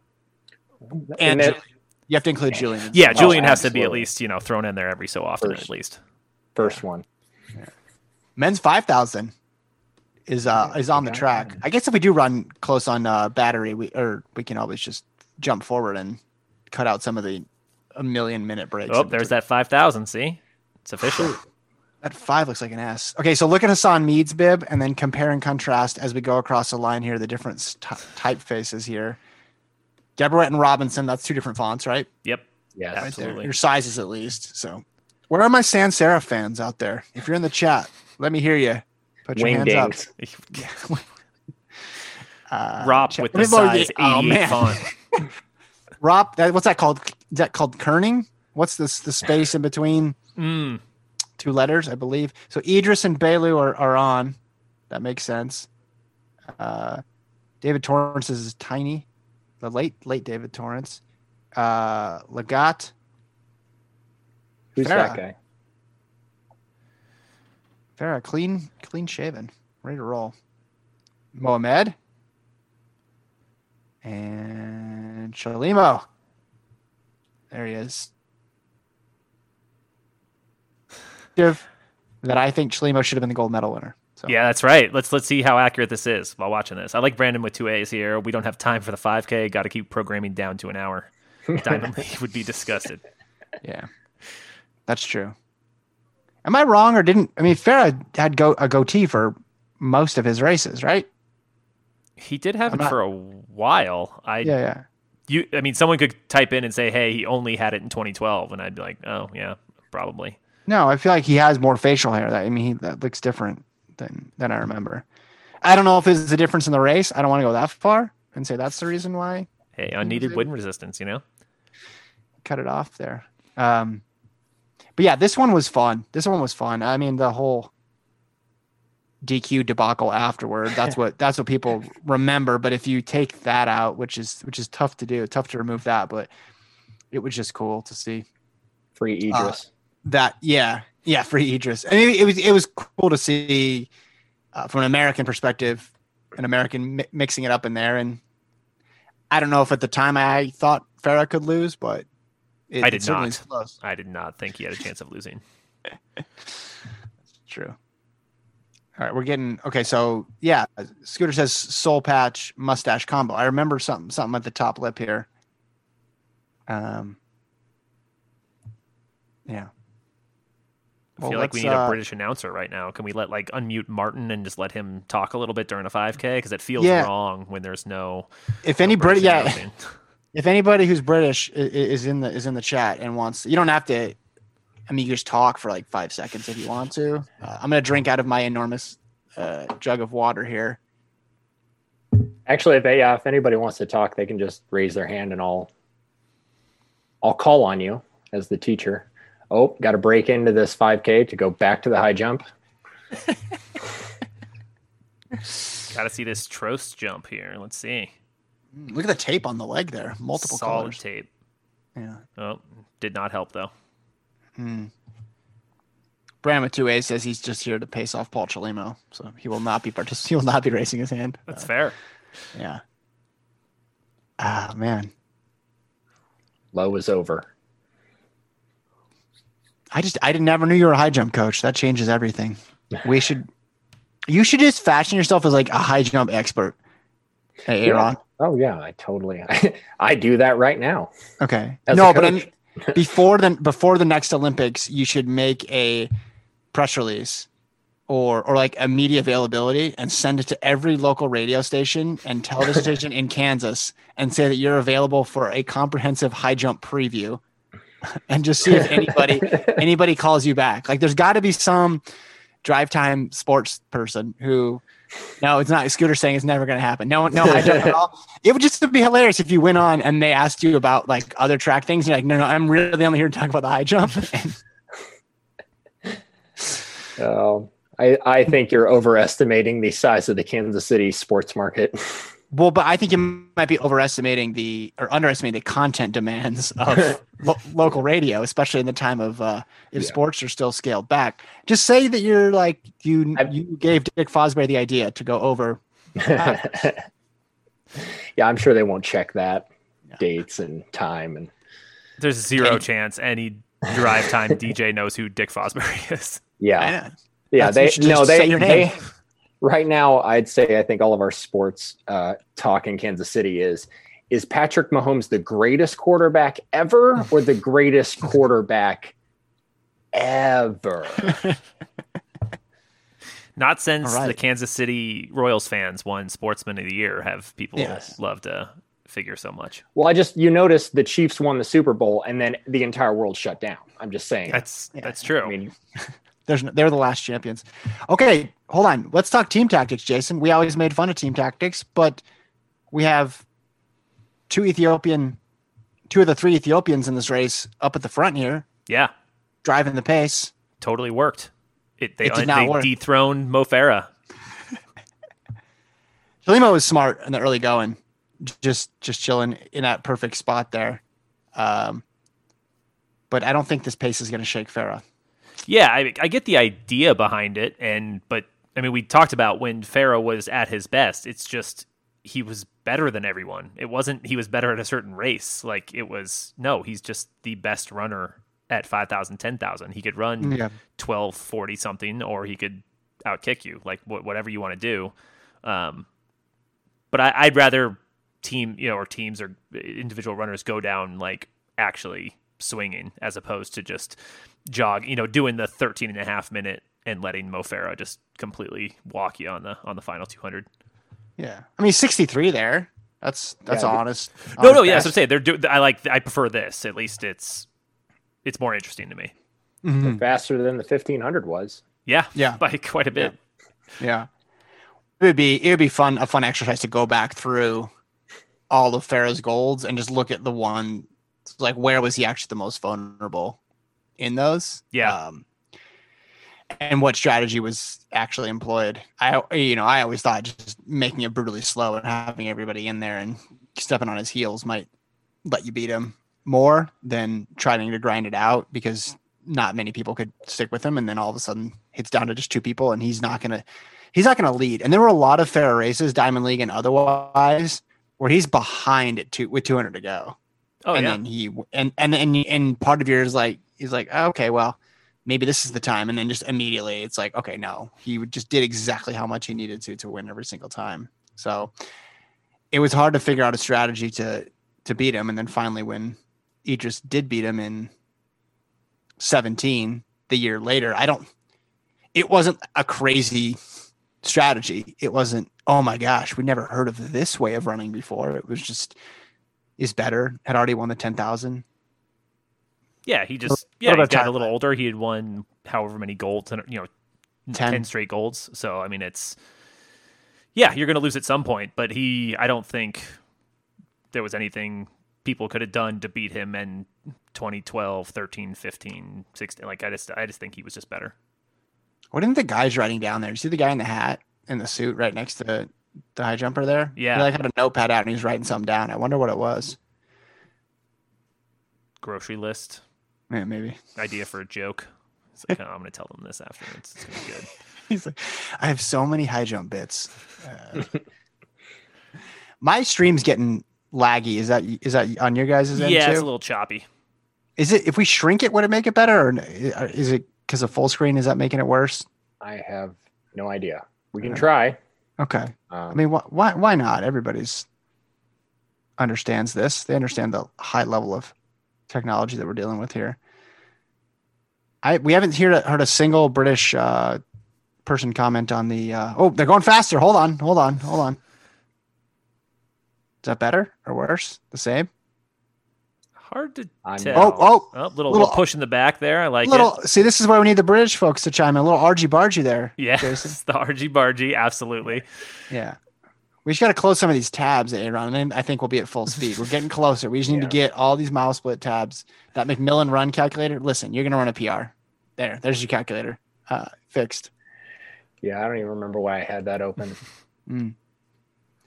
and And it- Ju- you have to include Julian. Yeah, Oh, Julian has to be at least you know thrown in there every so often First. at least. first one. Men's 5,000 is uh is on the track. I guess if we do run close on uh, battery, we or we can always just jump forward and cut out some of the a million minute breaks. Oh, there's that five thousand. See, it's official. That five looks like an S. Okay, so look at Hassan Mead's bib and then compare and contrast as we go across the line here, the different st- typefaces here. Gebrhiwet and Robinson, that's two different fonts, right? yep. Yes. Right there. Absolutely. Your sizes at least. So, where are my sans serif fans out there? If you're in the chat, let me hear you. Put your hands up. Wingdings. Uh, Rob check- with the yeah. size Oh, 88 man. font. Rob, that, what's that called? Is that called kerning? What's this? The space in between Mm, two letters, I believe. So Idris and Balew are, are on. That makes sense. Uh, David Torrance is tiny. The late late David Torrance. Uh, Lagat. Who's Farah. that guy? Farah, clean clean shaven, ready to roll. Mohamed. And Chelimo. There he is. That I think Chelimo should have been the gold medal winner. So yeah, that's right. Let's let's see how accurate this is while watching this. I like Brandon with two A's here. We don't have time for the 5K. Got to keep programming down to an hour. Diamond League would be disgusted. Yeah, that's true. Am I wrong or didn't? I mean, Farah had go a goatee for most of his races, right? He did have I'm it not- for a while. I Yeah, yeah. you I mean someone could type in and say, "Hey, he only had it in 2012." And I'd be like, "Oh, yeah, probably." No, I feel like he has more facial hair. That I mean, he, that looks different than than I remember. I don't know if it's the difference in the race. I don't want to go that far and say that's the reason why Hey, unneeded wind resistance, you know? cut it off there. Um, but yeah, this one was fun. This one was fun. I mean, the whole DQ debacle afterward. That's what that's what people remember. But if you take that out, which is which is tough to do, tough to remove that, but it was just cool to see Free Idris. that. Yeah, yeah, free Idris. I mean, it was it was cool to see uh, from an American perspective, an American mi- mixing it up in there. And I don't know if at the time I thought Farah could lose, but it, I did not. close. I did not think he had a chance of losing. That's true. All right, we're getting okay. So yeah, Scooter says soul patch mustache combo. I remember something something at the top lip here. Um. Yeah. I feel like we need a British announcer right now. Can we let like unmute Martin and just let him talk a little bit during a 5K? Because it feels Yeah. wrong when there's no. If any no British, yeah, announcing. if anybody who's British i- i- is in the is in the chat and wants, you don't have to. I mean, you just talk for like five seconds if you want to. Uh, I'm gonna drink out of my enormous uh, jug of water here. Actually, if they, uh, if anybody wants to talk, they can just raise their hand and I'll I'll call on you as the teacher. Oh, got to break into this 5K to go back to the high jump. Got to see this Trost jump here. Let's see. Mm, Look at the tape on the leg there, multiple Solid colors. tape. Yeah. Oh, did not help though. Hmm. Brandon with two A says he's just here to pace off Paul Chelimo, so he will not be partic- He will not be raising his hand. That's Uh, fair. yeah. Ah man, Low is over. I just I didn't never knew you were a high jump coach. That changes everything. We should. You should just fashion yourself as like a high jump expert. Hey, Aaron. Oh yeah, I totally. I do that right now. Okay. No, but I before the before the next Olympics, you should make a press release or or like a media availability and send it to every local radio station and television station in Kansas and say that you're available for a comprehensive high jump preview and just see if anybody anybody calls you back. Like there's got to be some drive time sports person who no, it's not. Scooter saying it's never going to happen. No, no, I don't at all. It would just be hilarious if you went on and they asked you about like other track things. You're like, no, no, I'm really only here to talk about the high jump. Um, I, I think you're overestimating the size of the Kansas City sports market. well, but I think you might be overestimating the or underestimating the content demands of lo- local radio, especially in the time of uh, if Yeah. sports are still scaled back. Just say that you're like you I've- you gave Dick Fosbury the idea to go over. yeah, I'm sure they won't check that dates and time and There's zero Okay. chance any drive time DJ knows who Dick Fosbury is. yeah, yeah. That's- They should no, they your name. they right now. I'd say I think all of our sports uh, talk in Kansas City is is Patrick Mahomes the greatest quarterback ever or the greatest quarterback ever? Not since All right. the Kansas City Royals fans won Sportsman of the Year have people Yes. loved to figure so much. Well, I just you notice the Chiefs won the Super Bowl and then the entire world shut down. I'm just saying. That's Yeah. that's true. I mean, There's they're the last champions. Okay, hold on. Let's talk team tactics, Jason. We always made fun of team tactics, but we have two Ethiopian, two of the three Ethiopians in this race up at the front here, yeah, driving the pace. totally worked. It they, It did not they work. dethroned Mo Farah. Chelimo was smart in the early going, just just chilling in that perfect spot there. Um, but I don't think this pace is going to shake Farah. Yeah, I, I get the idea behind it, and but I mean, we talked about when Farah was at his best. It's just he was better than everyone. It wasn't he was better at a certain race. Like it was no, he's just the best runner at 5,000, 10,000. He could run Yeah. 12, 40 something, or he could outkick you, like wh- whatever you want to do. Um, but I, I'd rather team, you know, or teams or individual runners go down like actually swinging as opposed to just jog, you know, doing the 13 and a half minute and letting Mo Farah just completely walk you on the on the final 200. Yeah, I mean, sixty-three there. That's that's Yeah, honest. No, no, honest yeah, best. so I'm saying they're do- I like I prefer this. At least it's it's more interesting to me. Mhm. faster than the 1500 was. Yeah, Yeah. by quite a bit. Yeah. It would be it would be fun a fun exercise to go back through all of Farah's golds and just look at the one like where was he actually the most vulnerable in those? Yeah. Um, and what strategy was actually employed? I you know, I always thought just making it brutally slow and having everybody in there and stepping on his heels might let you beat him more than trying to grind it out because not many people could stick with him and then all of a sudden it's down to just two people and he's not gonna he's not gonna lead. And there were a lot of fair races, Diamond League and otherwise, where he's behind at two with two hundred to go. Oh and yeah. then he and and and and part of yours like he's like, "Oh, okay, well, maybe this is the time. And then just immediately it's like, okay, no, he just did exactly how much he needed to to win every single time. So it was hard to figure out a strategy to to beat him. And then finally, when Idris did beat him in 17 the year later, I don't. It wasn't a crazy strategy. It wasn't. Oh my gosh, we never heard of this way of running before. It was just is better. Had already won the ten thousand. Yeah, he just yeah, he got a little older. He had won however many golds and you know 10. 10 straight golds. So I mean it's yeah, you're going to lose at some point, but he I don't think there was anything people could have done to beat him in 2012, 13, 15, 16 like I just I just think he was just better. What didn't the guys writing down there? You see the guy in the hat and the suit right next to the, the high jumper there? Yeah. He like had a notepad out and he was writing something down. I wonder what it was. Grocery list Yeah, maybe. idea for a joke. It's like, oh, I'm going to tell them this afterwards. It's going to be good. He's like, I have so many high jump bits. Uh, my stream's getting laggy. Is that is that on your guys' end yeah, too? it's a little choppy. Is it if we shrink it, would it make it better, or is it because of full screen? Is that making it worse? I have no idea. We can try. Okay. I Um, mean, wh- why why not? Everybody's understands this. They understand the high level of technology that we're dealing with here. I we haven't heard a, heard a single British uh, person comment on the. Uh, oh, they're going faster. Hold on, hold on, hold on. Is that better or worse? The same. Hard to I'm- tell. Oh, oh, Oh, little, little- little push in the back there. I like little. it. See, this is where we need the British folks to chime in. A little argy bargy there. Yeah, Jason. the RG Bargy, absolutely. Yeah. We just got to close some of these tabs, Aaron, and then I think we'll be at full speed. We're getting closer. We just need to get all these mile split tabs. That McMillan run calculator. Listen, you're going to run a PR. There, there's your calculator. Uh, fixed. Yeah, I don't even remember why I had that open.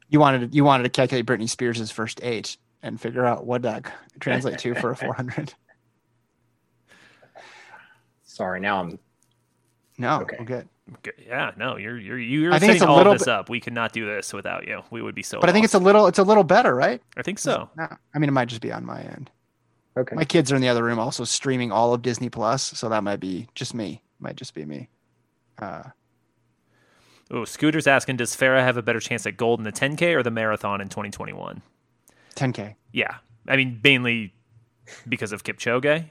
You wanted to, you wanted to calculate Britney Spears' first eight and figure out what that translate to for a 400. Sorry, now I'm No, Okay. okay. Good. Yeah, no, you're you're you're I think it's setting a all little this up. We could not do this without you. We would be so. But I think it's a little it's a little better, right? I think so. No, I mean it might just be on my end. okay. My kids are in the other room also streaming all of Disney Plus, so that might be just me. Might just be me. Uh, Oh, Scooter's asking, does Farah have a better chance at gold in the 10K or the marathon in 2021? 10k. Yeah, I mean mainly because of Kipchoge.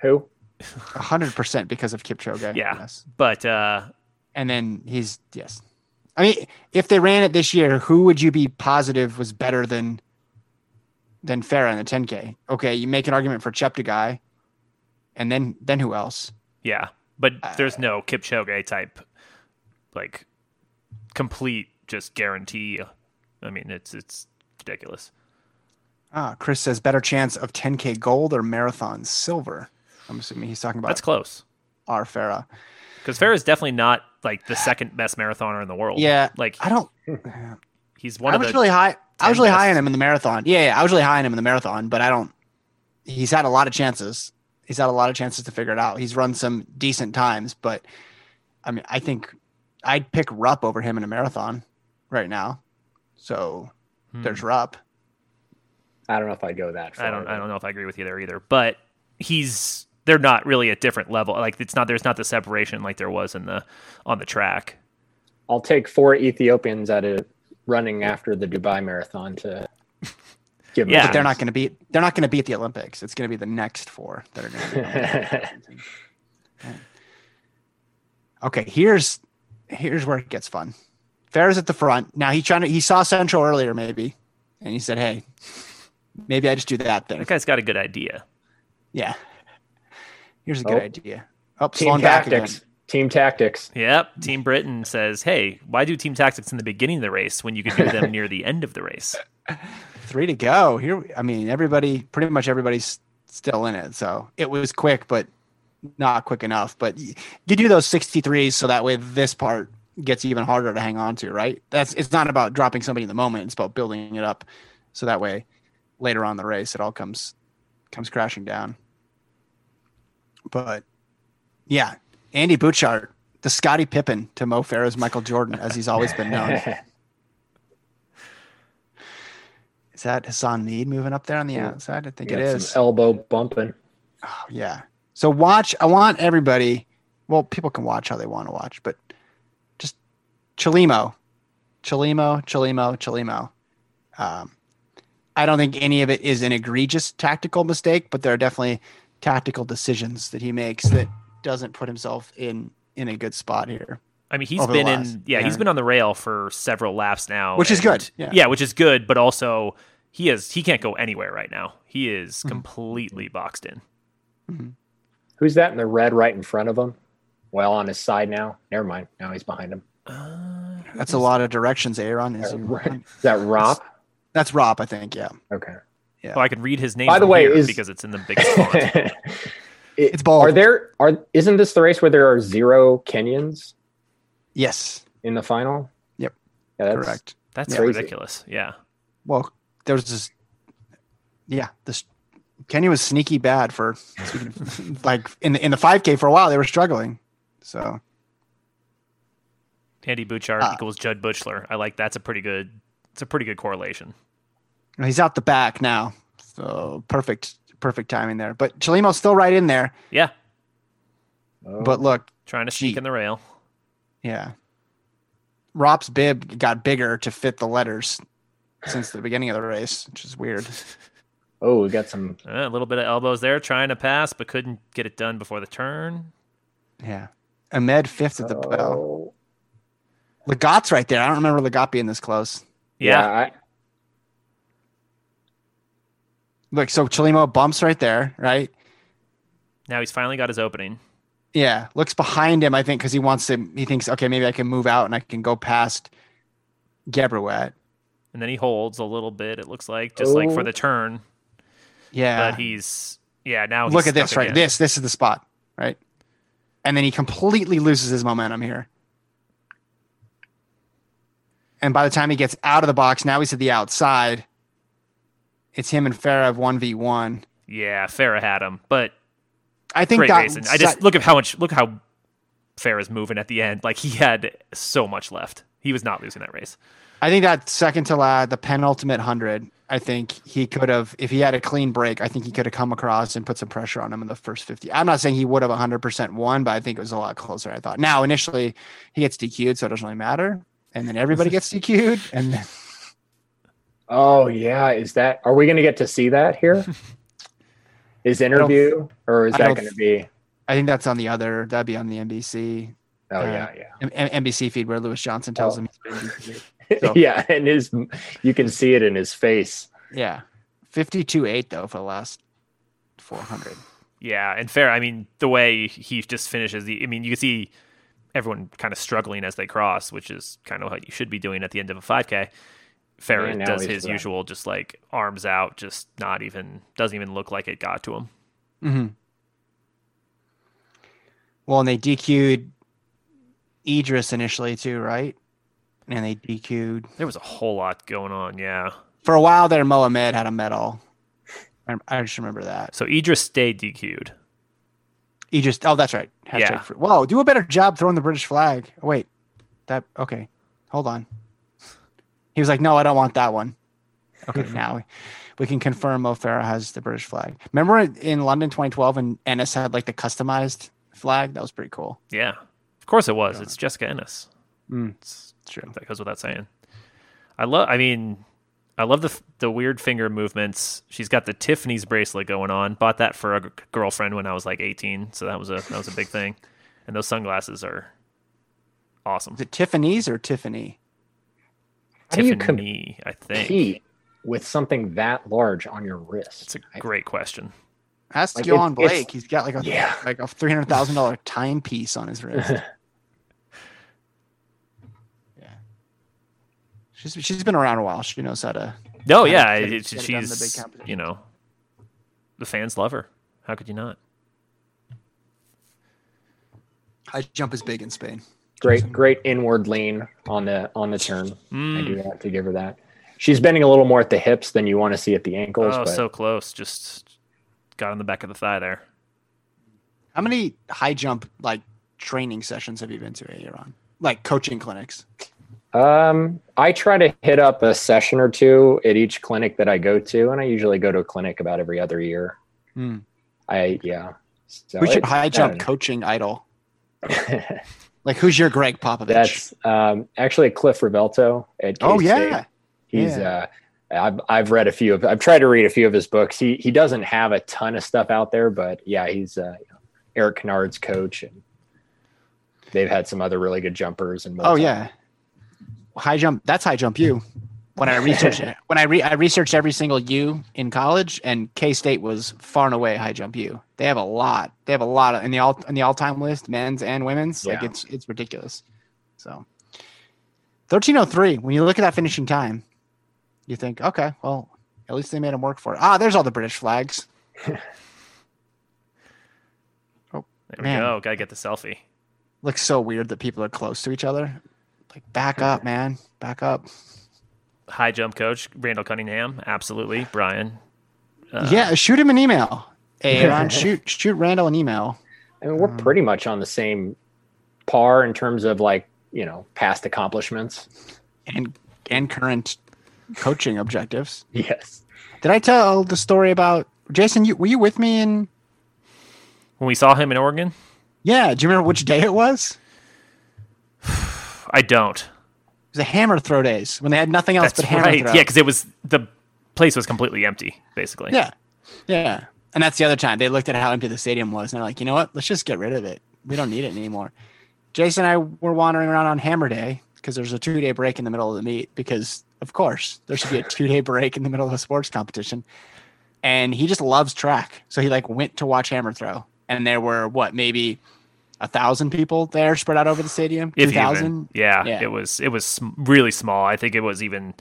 Who? hundred percent because of Kipchoge. Yeah. Yes. But uh, And then he's yes. I mean, if they ran it this year, who would you be positive was better than than Farah in the 10K? Okay, you make an argument for Cheptegei, and then then who else? yeah, but Uh, there's no Kipchoge type like complete just guarantee. I mean, it's it's ridiculous. Ah, Chris says better chance of 10K gold or marathon silver. I'm assuming he's talking about That's close our Farah. because Farah is definitely not like the second best marathoner in the world. Yeah, like I don't. he's one I of was the really high. I was 10 really high best. on him in the marathon. Yeah, yeah, I was really high on him in the marathon, but I don't. He's had a lot of chances. He's had a lot of chances to figure it out. He's run some decent times, but I mean, I think I'd pick Rupp over him in a marathon right now. So Hmm. there's Rupp. I don't know if I'd go that far. I don't I don't know if I agree with you there either. But he's they're not really at different level. Like it's not there's not the separation like there was in the on the track. I'll take four Ethiopians at a running after the Dubai Marathon to give. them Yeah. a But they're not going to beat. They're not going to beat the Olympics. It's going to be the next four that are going to. be Okay, here's here's where it gets fun. Farah's at the front. Now he trying to he saw Centro earlier maybe, and he said, "Hey, maybe I just do that thing." That guy's got a good idea. Yeah. Here's a good Oh. idea. Oh, Team slowing back again. tactics. Team tactics. Yep. Team Britain says, "Hey, why do team tactics in the beginning of the race when you could do them near the end of the race?" Three to go. Here, I mean, everybody, pretty much everybody's still in it. So it was quick, but not quick enough. But y- you do those 63s so that way this part gets even harder to hang on to, right? That's it's not about dropping somebody in the moment. It's about building it up so that way later on in the race it all comes comes crashing down. But yeah, Andy Butchart, the Scottie Pippen to Mo Farah's Michael Jordan, as he's always been known. Is that Hassan Mead moving up there on the outside? I think it some elbow bumping. Oh, yeah. So watch. I want everybody. Well, people can watch how they want to watch, but just Chelimo, Chelimo, Chelimo, Chelimo. Um, I don't think any of it is an egregious tactical mistake, but there are definitely tactical decisions that he makes that doesn't put himself in in a good spot here. I mean, he's been last- in yeah, he's been on the rail for several laps now, Which is good, yeah. which is good, but also he is he can't go anywhere right now. He is Mm-hmm. completely boxed in. Mm-hmm. Who's that in the red right in front of him? Well, on his side now. Never mind. Now he's behind him. Uh, that's a lot of directions. Aaron is. Uh, is that Rop? That's Rop, I think. Yeah, Okay. Yeah. Oh, I can read his name. By the way, here is- because it's in the biggest font. It's bold. Are there are isn't this the race where there are zero Kenyans yes, in the final? Yep. Yeah, that's, correct. That's Crazy. ridiculous. Yeah. Well, there was this. Yeah, this Kenya was sneaky bad for like in the in the 5K for a while. They were struggling. So Andy Butchart Ah. equals Judd Butchler. I like that's a pretty good. It's a pretty good correlation. He's out the back now. So perfect, perfect timing there. But Chelimo's still right in there. Yeah, Oh, But look, trying to sneak in the rail. yeah, Rop's bib got bigger to fit the letters since the beginning of the race, which is weird. oh, we got some Uh, a little bit of elbows there, trying to pass, but couldn't get it done before the turn. Yeah. Ahmed fifth at the bell. Oh, Lagat's right there. I don't remember Lagat being this close. Yeah. I, Look, so Chelimo bumps right there, right? Now he's finally got his opening. Yeah, looks behind him. I think because he wants to. He thinks, okay, maybe I can move out and I can go past Gebrhiwet. And then he holds a little bit, it looks like, just like for Oh. the turn. Yeah, But he's yeah, now he's look at this right. again. This this is the spot, right? And then he completely loses his momentum here. And by the time he gets out of the box, now he's at the outside. It's him and Farah have one v one. Yeah, Farah had him. But I think great that racing. I just look at how much look how Farah's moving at the end. Like he had so much left. He was not losing that race. I think that second to last, the penultimate hundred. I think he could have, if he had a clean break, I think he could have come across and put some pressure on him in the first fifty. I'm not saying he would have 100 percent won, but I think it was a lot closer. I thought. Now, initially, he gets DQ'd, so it doesn't really matter, and then everybody gets DQ'd, and then oh yeah, is that? Are we going to get to see that here? His interview, or is I that going to be? I think that's on the other. That'd be on the NBC, Oh uh, yeah, yeah. M- M- NBC feed where Lewis Johnson tells Oh. him. He's been DQ'd. So- yeah, and his you can see it in his face. Yeah, 52 eight though for the last 400. Yeah, and fair. I mean, the way he just finishes the. I mean, you can see everyone kind of struggling as they cross, which is kind of what you should be doing at the end of a 5K. Farah Yeah, does his right. usual, just like arms out, just not even doesn't even look like it got to him. Mm-hmm. Well, and they DQ'd Idris initially too, right? And they DQ'd There was a whole lot going on. Yeah. for a while there. Mohamed had a medal. I, I just remember that. So Idris stayed DQ'd. Idris. Oh, that's right. Hashtag Yeah. free- Whoa, do a better job throwing the British flag. Oh, wait, that okay. Hold on. He was like, "No, I don't want that one." Okay, now we, we can confirm Mo Farah has the British flag. Remember in London 2012 and Ennis had like the customized flag? That was pretty cool. Yeah. Of course it was. It's Jessica Ennis. Mm, It's, true. that goes without saying. I love. I mean, I love the the weird finger movements. She's got the Tiffany's bracelet going on. Bought that for a g- girlfriend when I was like 18, so that was a that was a big thing. And those sunglasses are awesome. Is it Tiffany's or Tiffany? How do you Tiffany, I think. compete with something that large on your wrist? It's a great question. Ask Like, Yohan it's- it's- Blake. He's got like a Yeah. like a three hundred thousand dollar timepiece on his wrist. yeah, she's she's been around a while. She knows how to. No, Kinda yeah, get it- it's, get it done in the big she's you know, the fans love her. How could you not? High jump is big in Spain. Great, great inward lean on the on the turn. I Mm. do that to give her that. She's bending a little more at the hips than you want to see at the ankles. Oh, but so close. Just got on the back of the thigh there. How many high jump like training sessions have you been to, Aaron? Like coaching clinics. Um, I try to hit up a session or two at each clinic that I go to, and I usually go to a clinic about every other year. Hmm. I yeah. So Who's your high I jump coaching idol? Like who's your Gregg Popovich? That's um, actually Cliff Rovelto at K-State. oh yeah. He's Yeah. uh I've I've read a few of I've tried to read a few of his books. He he doesn't have a ton of stuff out there, but yeah, he's uh Erik Kynard's coach and they've had some other really good jumpers and Oh yeah. High jump. That's high jump You. When I researched it, when I re- I researched every single U in college, and K State was far and away high jump U. They have a lot. They have a lot of, in the all in the all time list, men's and women's. Like it's it's ridiculous. So thirteen oh three. When you look at that finishing time, you think, okay, well, at least they made him work for it. Ah, there's all the British flags. oh, There Man. we go. Gotta get the selfie. Looks so weird that people are close to each other. Like back up, man, back up. High jump coach Randall Cunningham. Absolutely, Brian. Uh, yeah, shoot him an email. Hey, Aaron, shoot shoot Randall an email. I mean, we're um, pretty much on the same par in terms of like, you know, past accomplishments. and and current coaching objectives. Yes. Did I tell the story about Jason? You were you with me in? When we saw him in Oregon, Yeah, do you remember which day it was? I don't. It was a hammer throw days when they had nothing else That's but hammer right. throw. Yeah, because it was the place was completely empty, basically. yeah, yeah. And that's the other time they looked at how empty the stadium was, and they're like, you know what? Let's just get rid of it. We don't need it anymore. Jason and I were wandering around on Hammer Day because there's a two day break in the middle of the meet because of course there should be a two day break in the middle of a sports competition. And he just loves track. So he like went to watch hammer throw. And there were what, maybe a thousand people there spread out over the stadium? If Two thousand? yeah, Yeah. it was it was really small. I think it was even,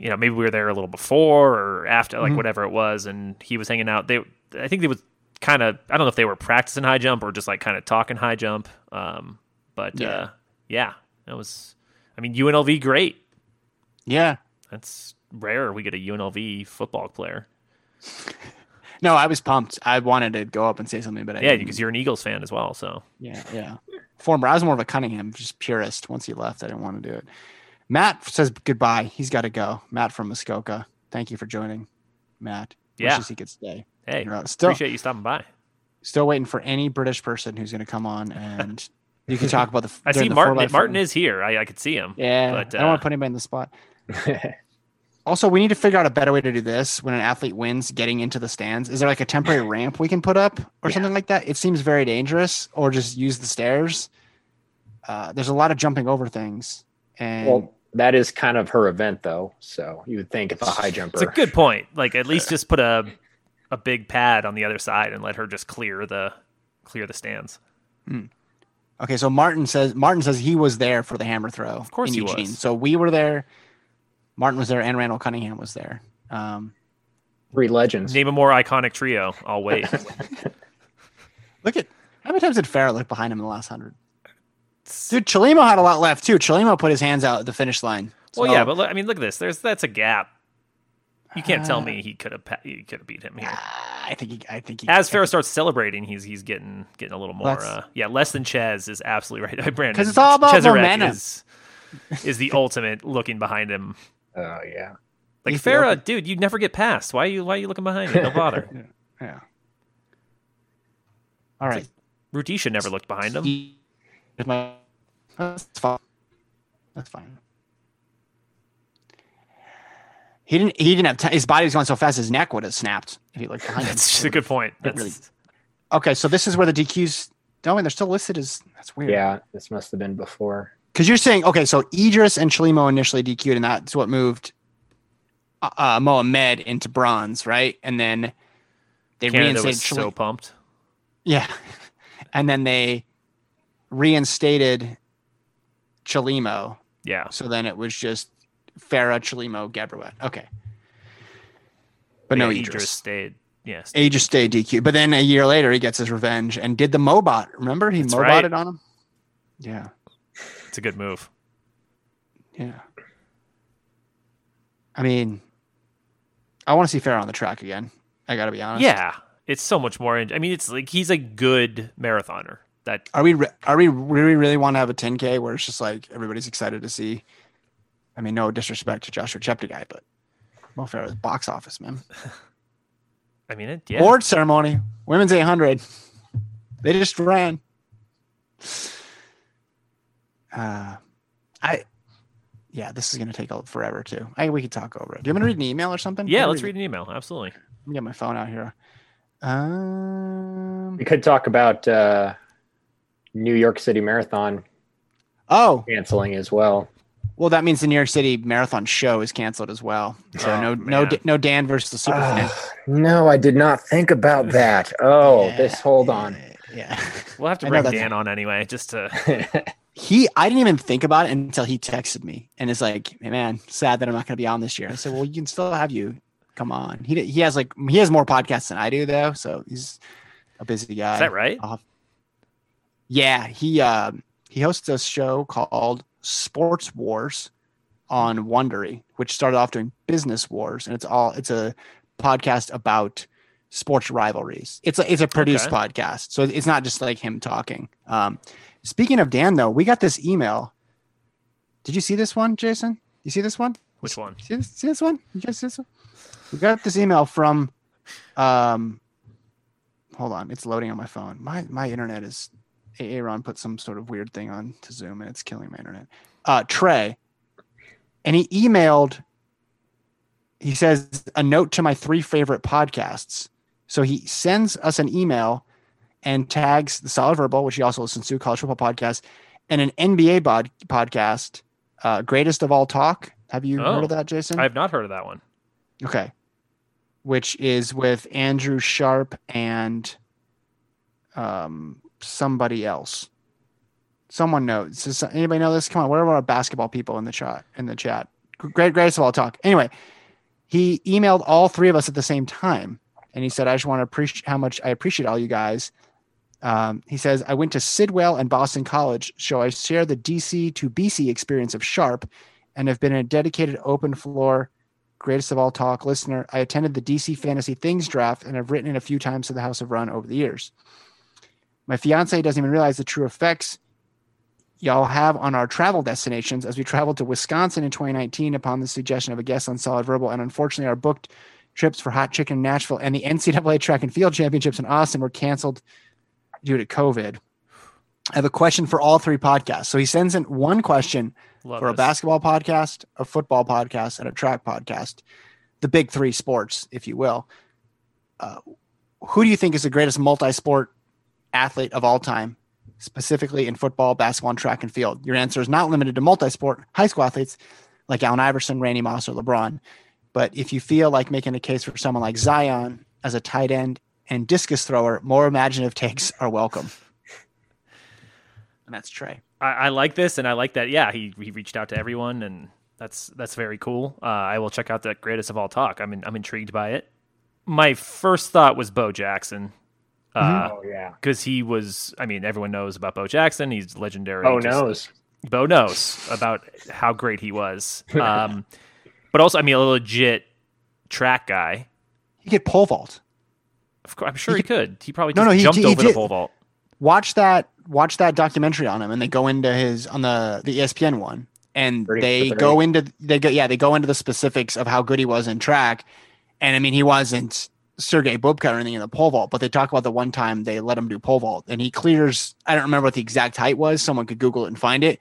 you know, maybe we were there a little before or after, Mm-hmm. like whatever it was, and he was hanging out. They, I think they was kind of, I don't know if they were practicing high jump or just like kind of talking high jump. Um, but Yeah. uh, yeah, it was. I mean, UNLV great. Yeah. That's rare. We get a UNLV football player. No, I was pumped. I wanted to go up and say something, but I Yeah, didn't. because you're an Eagles fan as well. So Yeah, yeah. Former, I was more of a Cunningham, just purist. Once he left, I didn't want to do it. Matt says goodbye. He's got to go. Matt from Muskoka. Thank you for joining, Matt. Yeah. Wishes he could stay. hey, You're out. Still, appreciate you stopping by. still waiting for any British person who's going to come on and you can talk about the. I see the Martin. Martin is here. I, I could see him. Yeah, but, I don't want uh, to put anybody in the spot. Also, we need to figure out a better way to do this when an athlete wins getting into the stands. Is there like a temporary ramp we can put up or something like that? It seems very dangerous, or just use the stairs. Uh, there's a lot of jumping over things, and well, that is kind of her event, though. So you would think if a high jumper. It's a good point. Like at least just put a a big pad on the other side and let her just clear the clear the stands. okay. So Martin says Martin says he was there for the hammer throw. Of course in he Eugene. was. So we were there. Martin was there, and Randall Cunningham was there. Um, Three legends. Name a more iconic trio. I'll wait. look at how many times did Farah look behind him in the last hundred? Dude, Chelimo had a lot left too. Chelimo put his hands out at the finish line. well, yeah, but look, I mean, look at this. There's that's a gap. You can't tell Uh, me he could have he could have beat him here. Ah, I think he, I think he, As I Farah starts celebrating, he's he's getting getting a little more. Uh, yeah, less than Ches is absolutely right. Brandon, because it's all about Cheserek momentum. Is, is the ultimate looking behind him. Oh yeah. Like Ethiopia. Farah, dude, you'd never get past. Why are you why are you looking behind me? Don't bother. Yeah. All right. Rudisha never looked behind him. He- is my- That's fine. That's fine. He didn't. He didn't have time. His body was going so fast. His neck would have snapped if he looked behind him. That's just a good point. It really- Okay, so this is where the DQs. No, and they're still listed as. That's weird. Yeah, this must have been before. Because you're saying okay, so Idris and Chelimo initially DQ'd, and that's what moved uh, uh, Mohamed into bronze, right? And then they Canada reinstated. was Chali- so pumped. Yeah. And then they reinstated Chelimo. Yeah. So then it was just Farah, Chelimo, Gebrhiwet. Okay. But no yeah, Idris. stayed. Yes. He just stayed DQ. But then a year later, he gets his revenge and did the Mobot. Remember? He That's Mobotted right. on him? Yeah. It's a good move. Yeah. I mean, I want to see Farah on the track again. I got to be honest. Yeah. It's so much more. I mean, it's like he's a good marathoner. That Are we re- are we really really want to have a 10k where it's just like everybody's excited to see? I mean, no disrespect to Joshua Cheptegei, but Mo Farah's box office man. I mean, it, yeah. Award ceremony, women's 800. They just ran. Uh, I, yeah, this is gonna take forever too. I we could talk over it. Do you want me to read an email or something? yeah. Let me Let's read an email. Absolutely. Let me get my phone out here. Um. We could talk about uh, New York City Marathon Oh, canceling as well. well, that means the New York City Marathon show is canceled as well. So Oh, no, no, man. D- no Dan versus the Superfan. No, I did not think about that. Oh, Yeah, this. Hold on. Yeah. We'll have to bring Dan on anyway, just to. he I didn't even think about it until he texted me and is like, hey, man, sad that I'm not going to be on this year. I said, well, you can still have you. Come on. He he has like he has more podcasts than I do though, so he's a busy guy. Is that right? I'll have- yeah, he um he hosts a show called Sports Wars on Wondery, which started off doing business wars, and it's all it's a podcast about sports rivalries. It's a it's a produced Okay. podcast, so it's not just like him talking. Um, speaking of Dan, though, we got this email. Did you see this one, Jason? You see this one? Which one? See this, see this one? You guys see this one? We got this email from um hold on, it's loading on my phone. My my internet is Aaron put some sort of weird thing on to Zoom and it's killing my internet. Uh Trey. And he emailed he says a note to my three favorite podcasts. So he sends us an email and tags the Solid Verbal, which he also listens to, college football podcast, and an NBA bod- podcast, uh, Greatest of All Talk. Have you Oh. heard of that, Jason? I have not heard of that one. Okay. Which is with Andrew Sharp and um somebody else. Someone knows. Does anybody know this? Come on, what are our basketball people in the chat in the chat? Great, greatest of all talk. Anyway, he emailed all three of us at the same time, and he said, "I just want to appreciate how much I appreciate all you guys." Um, he says, "I went to Sidwell and Boston College, so I share the DC to BC experience of Sharp, and have been a dedicated open floor greatest of all talk listener. I attended the DC Fantasy Things draft and have written it a few times to the House of Run over the years. My fiance doesn't even realize the true effects y'all have on our travel destinations as we traveled to Wisconsin in 2019 upon the suggestion of a guest on Solid Verbal. And unfortunately, our booked trips for Hot Chicken in Nashville and the NCAA Track and Field Championships in Austin were canceled due to COVID. I have a question for all three podcasts. So he sends in one question Love for a basketball podcast, a football podcast, and a track podcast, the big three sports, if you will. Uh, who do you think is the greatest multi-sport athlete of all time, specifically in football, basketball, and track and field? Your answer is not limited to multi-sport high school athletes like Allen Iverson, Randy Moss, or LeBron. But if you feel like making a case for someone like Zion as a tight end and discus thrower, more imaginative takes are welcome. And that's Trey. I, I like this, and I like that. Yeah, he he reached out to everyone, and that's that's very cool. Uh, I will check out that greatest of all talk. I'm in, I'm intrigued by it. My first thought was Bo Jackson. Uh, oh yeah. because he was. I mean, everyone knows about Bo Jackson. He's legendary. Oh just- knows. Bo knows about how great he was. Um, but also, I mean, a legit track guy. He could pole vault. Of course, I'm sure he could. He probably No, just no, he- jumped he over the pole vault. watch that watch that documentary on him and they go into his on the the espn one and Thirty they for go into they go yeah they go into the specifics of how good he was in track and i mean he wasn't sergey bubka or anything in the pole vault but they talk about the one time they let him do pole vault and he clears i don't remember what the exact height was someone could google it and find it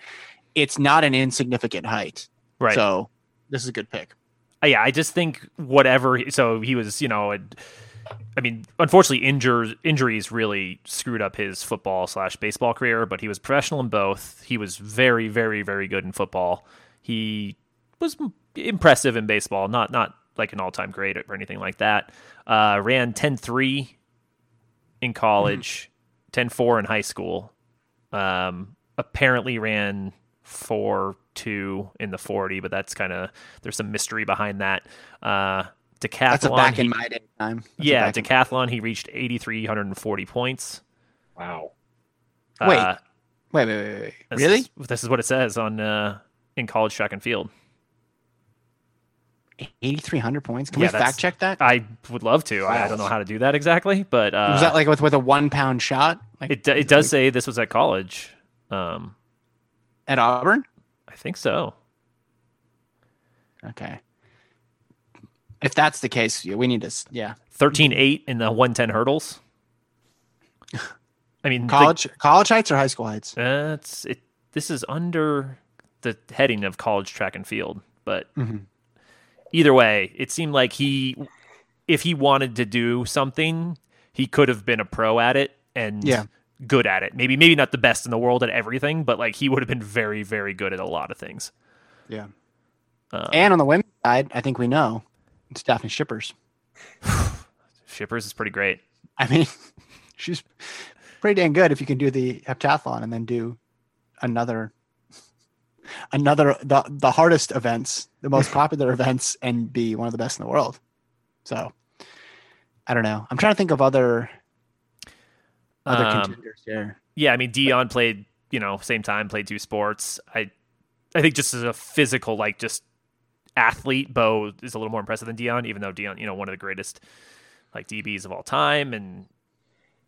it's not an insignificant height Right. so this is a good pick Uh, yeah, I just think whatever. So he was, you know, I mean, unfortunately, injures injuries really screwed up his football slash baseball career. But he was professional in both. He was very, very, very good in football. He was impressive in baseball, not not like an all time great or anything like that. Uh, ran 10-3 in college, 10-4 in high school. Um, apparently ran four two in the forty, but that's kind of there's some mystery behind that. Uh, decathlon. that's a back he- in my day time That's yeah, back in- decathlon. He reached eighty three hundred and forty points. Wow. Wait, Uh, wait wait wait, wait. this really is- this is what it says on uh, in college track and field. 8300 points can Yeah, we fact check that I would love to. I, I don't know how to do that exactly, but uh, was that like with with a one pound shot like it? It does say this was at college. Um, at auburn I think so. Okay. If that's the case, yeah, we need to. Yeah, 13-8 in the one ten hurdles. I mean, the- college, college heights or high school heights. That's it. This is under the heading of college track and field, but Mhm. Either way, it seemed like he, if he wanted to do something, he could have been a pro at it and Yeah. good at it. Maybe maybe not the best in the world at everything, but like he would have been very very good at a lot of things. Yeah. Um, And on the women's side, I think we know it's Dafne Schippers. Schippers is pretty great. I mean, she's pretty dang good if you can do the heptathlon and then do another, another the the hardest events, the most popular events, and be one of the best in the world. So, I don't know. I'm trying to think of other other Um, contenders here. Yeah, I mean Dion played, you know, same time played two sports. I I think just as a physical like just athlete, Bo is a little more impressive than Dion, even though Dion, you know, one of the greatest like DBs of all time and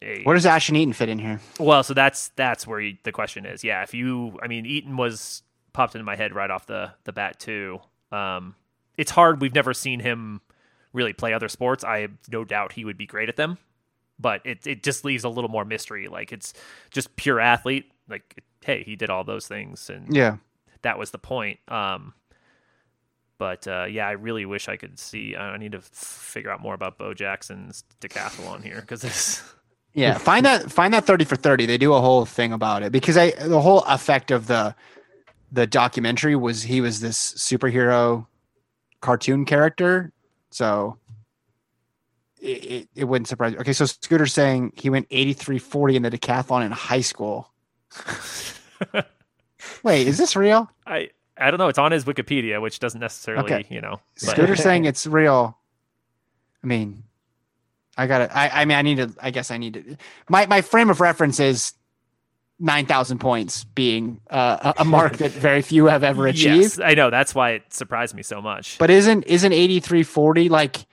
a, Where does Ashton Eaton fit in here? well, so that's that's where you, the question is. Yeah, if you, I mean, Eaton was popped into my head right off the the bat too. Um, it's hard. We've never seen him really play other sports. I have no doubt he would be great at them, but it it just leaves a little more mystery. Like it's just pure athlete. Like hey, he did all those things, and Yeah. that was the point. Um, but uh, yeah, I really wish I could see. I need to f- figure out more about Bo Jackson's decathlon here because this Yeah, find that find that 30 for 30. They do a whole thing about it because I the whole effect of the the documentary was he was this superhero cartoon character. So it, it, it wouldn't surprise me. Okay, so Scooter's saying he went 8340 in the decathlon in high school. Wait, is this real? I I don't know. It's on his Wikipedia, which doesn't necessarily, Okay. you know. but- Scooter's saying it's real. I mean, I gotta. I, I mean, I need to. I guess I need to. My my frame of reference is nine thousand points being uh, a, a mark that very few have ever achieved. Yes, I know. That's why it surprised me so much. But isn't isn't eighty three forty like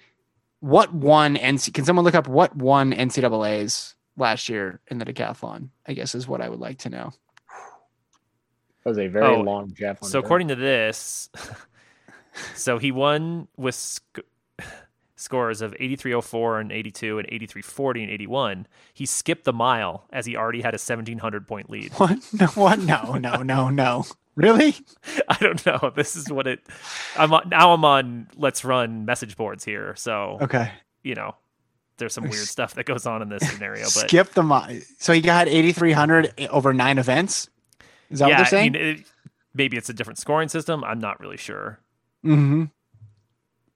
what won NC? Can someone look up what won NCAA's last year in the decathlon? I guess is what I would like to know. That was a very Oh, long javelin. so according to this, so he won with sc- scores of 8304 and 82 and 8340 and 81. He skipped the mile as he already had a 1700 point lead. What? No, what? No, no, no, no. Really? I don't know. This is what it. I'm on, now. I'm on. Let's run message boards here. So Okay. you know, there's some weird stuff that goes on in this scenario. But Skip the mi- so he got 8300 over nine events. Is that yeah, what they're saying? I mean, it, maybe it's a different scoring system. I'm not really sure. mm-hmm.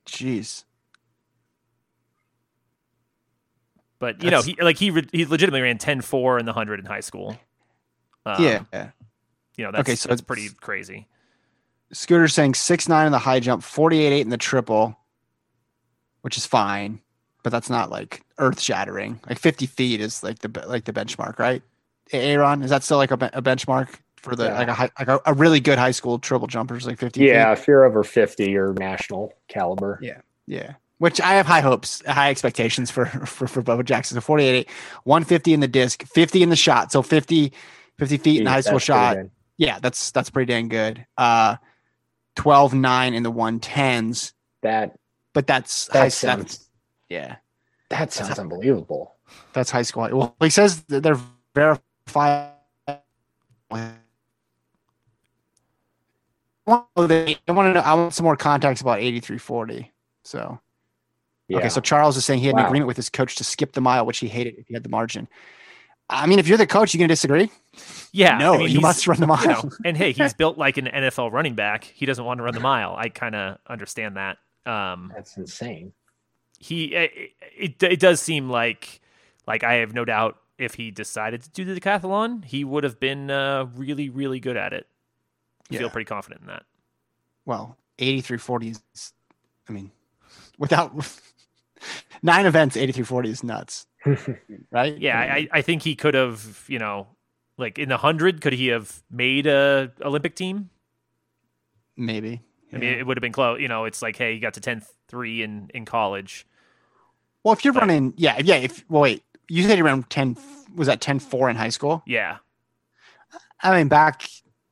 Jeez. But you know, he like he re- he legitimately ran 10-4 in the hundred in high school. Um, yeah. you know that's Okay, so that's pretty crazy. Scooter saying six nine in the high jump, 48 8 in the triple, which is fine, but that's not like earth shattering. Like 50 feet is like the like the benchmark, right? Aaron, is that still like a, a benchmark for the Yeah. like a high, like a, a really good high school triple jumpers like 50 yeah, feet? if you're over 50, you're national caliber. Yeah. Yeah. Which I have high hopes, high expectations for for, for Bubba Jackson. So 48 150 in the disc, 50 in the shot. So 50, 50 feet in the high school shot. Yeah, that's that's pretty dang good. Uh 12 9 in the 110s, That but that's that high sounds that's, yeah. that sounds unbelievable. That's high school. Well, he says that they're verified. I want to know. I want some more context about 8340. So Yeah. okay, so Charles is saying he had an agreement with his coach to skip the mile, which he hated if he had the margin. I mean, if you're the coach, you're gonna disagree? Yeah, no, I mean, you must run the mile. you know, and hey, he's built like an NFL running back. He doesn't want to run the mile. I kind of understand that. Um, That's insane. he it, it it does seem like like I have no doubt if he decided to do the decathlon, he would have been uh, really really good at it. I Yeah. feel pretty confident in that. well, 8340 is, I mean, without nine events, 8340 is nuts, right? Yeah, I mean, I, I think he could have, you know, like in the hundred, could he have made a Olympic team? maybe. I mean, it would have been close. You know, it's like, hey, you got to 10-3 in in college. Well, if you're Like- running, yeah, yeah. If well, wait, you said you ran ten. Was that 10-4 in high school? Yeah, I mean, back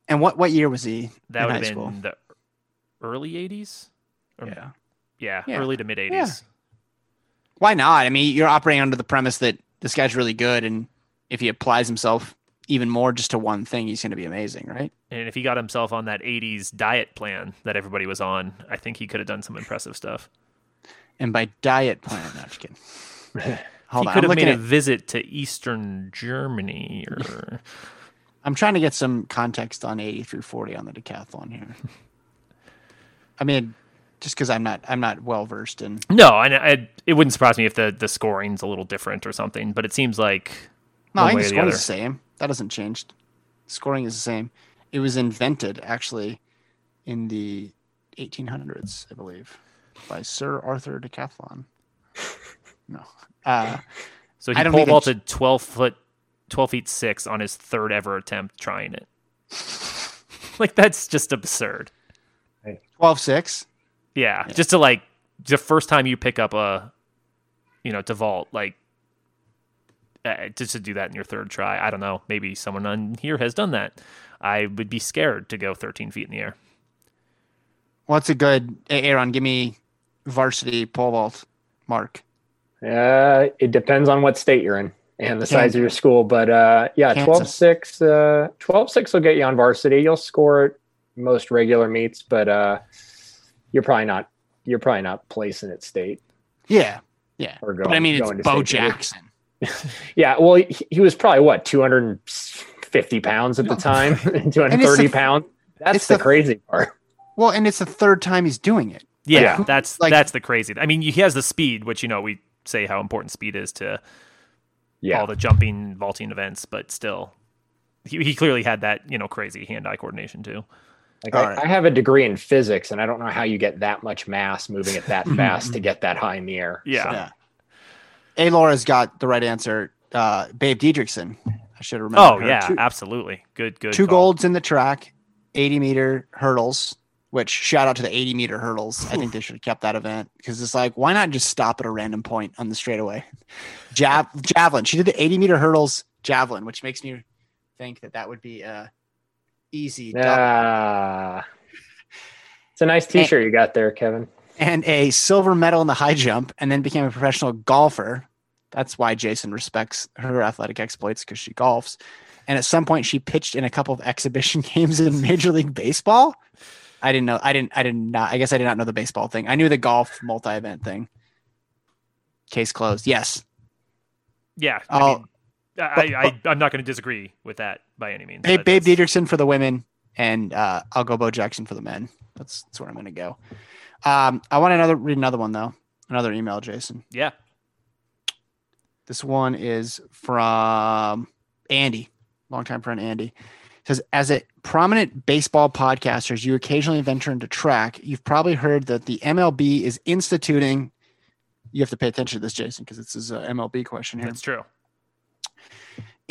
and what what year was he that in would high have been school? the early '80s. Or- Yeah. Yeah, Yeah. early to mid '80s. Why not? I mean, you're operating under the premise that this guy's really good, and if he applies himself even more just to one thing, he's going to be amazing, right? And if he got himself on that '80s diet plan that everybody was on, I think he could have done some impressive stuff. And by diet plan, no, just kidding. Hold he on, could I'm have made a visit to Eastern Germany, or I'm trying to get some context on 80 through 40 on the decathlon here. I mean, just because I'm not I'm not well versed in. no, and I, it wouldn't surprise me if the the scoring's a little different or something. But it seems like No, I one think the way or scoring the is the same. That hasn't changed. Scoring is the same. It was invented actually in the 1800s, I believe, by Sir Arthur Decathlon. No. Uh, So he pole think they- vaulted twelve foot, twelve feet six on his third ever attempt trying it. like that's just absurd. 12 6. Yeah, just to like the first time you pick up a, you know, to vault like. Uh, just to do that in your third try, I don't know. Maybe someone on here has done that. I would be scared to go 13 feet in the air. What's a good, Aaron, give me varsity pole vault mark. Uh, it depends on what state you're in and the size of your school. But uh, yeah, Kansas. 12 6, uh, 12 6 will get you on varsity. You'll score most regular meets, but uh, you're probably not you're probably not placing it state Yeah. Yeah. or but I mean, it's going to Bo. Jackson. Yeah, well, he, he was probably what 250 pounds at the time, 230 the- pounds. That's the, the- crazy part. Well, and it's the third time he's doing it. Yeah, Yeah. that's Like- that's the crazy. I mean, he has the speed, which you know we say how important speed is to Yeah, all the jumping, vaulting events, but still, he, he clearly had that you know crazy hand-eye coordination too. Like I, right. I have a degree in physics, and I don't know how you get that much mass moving it that fast to get that high in the air. Yeah. Yeah. A Laura's got the right answer. Uh, Babe Didrikson. I should remember. Oh her. yeah, Two, absolutely. Good, good. two call. golds in the track, 80 meter hurdles, which shout out to the 80 meter hurdles. I think they should have kept that event because it's like, why not just stop at a random point on the straightaway? Jav- javelin. She did the 80 meter hurdles javelin, which makes me think that that would be uh, easy. double. Ah, it's a nice T-shirt you got there, Kevin. and a silver medal in the high jump, and then became a professional golfer. That's why Jason respects her athletic exploits because she golfs. And at some point, she pitched in a couple of exhibition games in Major League Baseball. I didn't know. I didn't. I did not. I guess I did not know the baseball thing. I knew the golf multi-event thing. Case closed. Yes. Yeah, I Oh, mean, I, I, I'm not going to disagree with that by any means. Babe, Babe that's- for the women, and uh, I'll go Bo Jackson for the men. That's that's where I'm going to go. Um, I want another read another one though. Another email, Jason. Yeah, This one is from Andy, longtime friend Andy. It says, as a prominent baseball podcasters, you occasionally venture into track. You've probably heard that the MLB is instituting. You have to pay attention to this, Jason, because this is a MLB question here. that's true.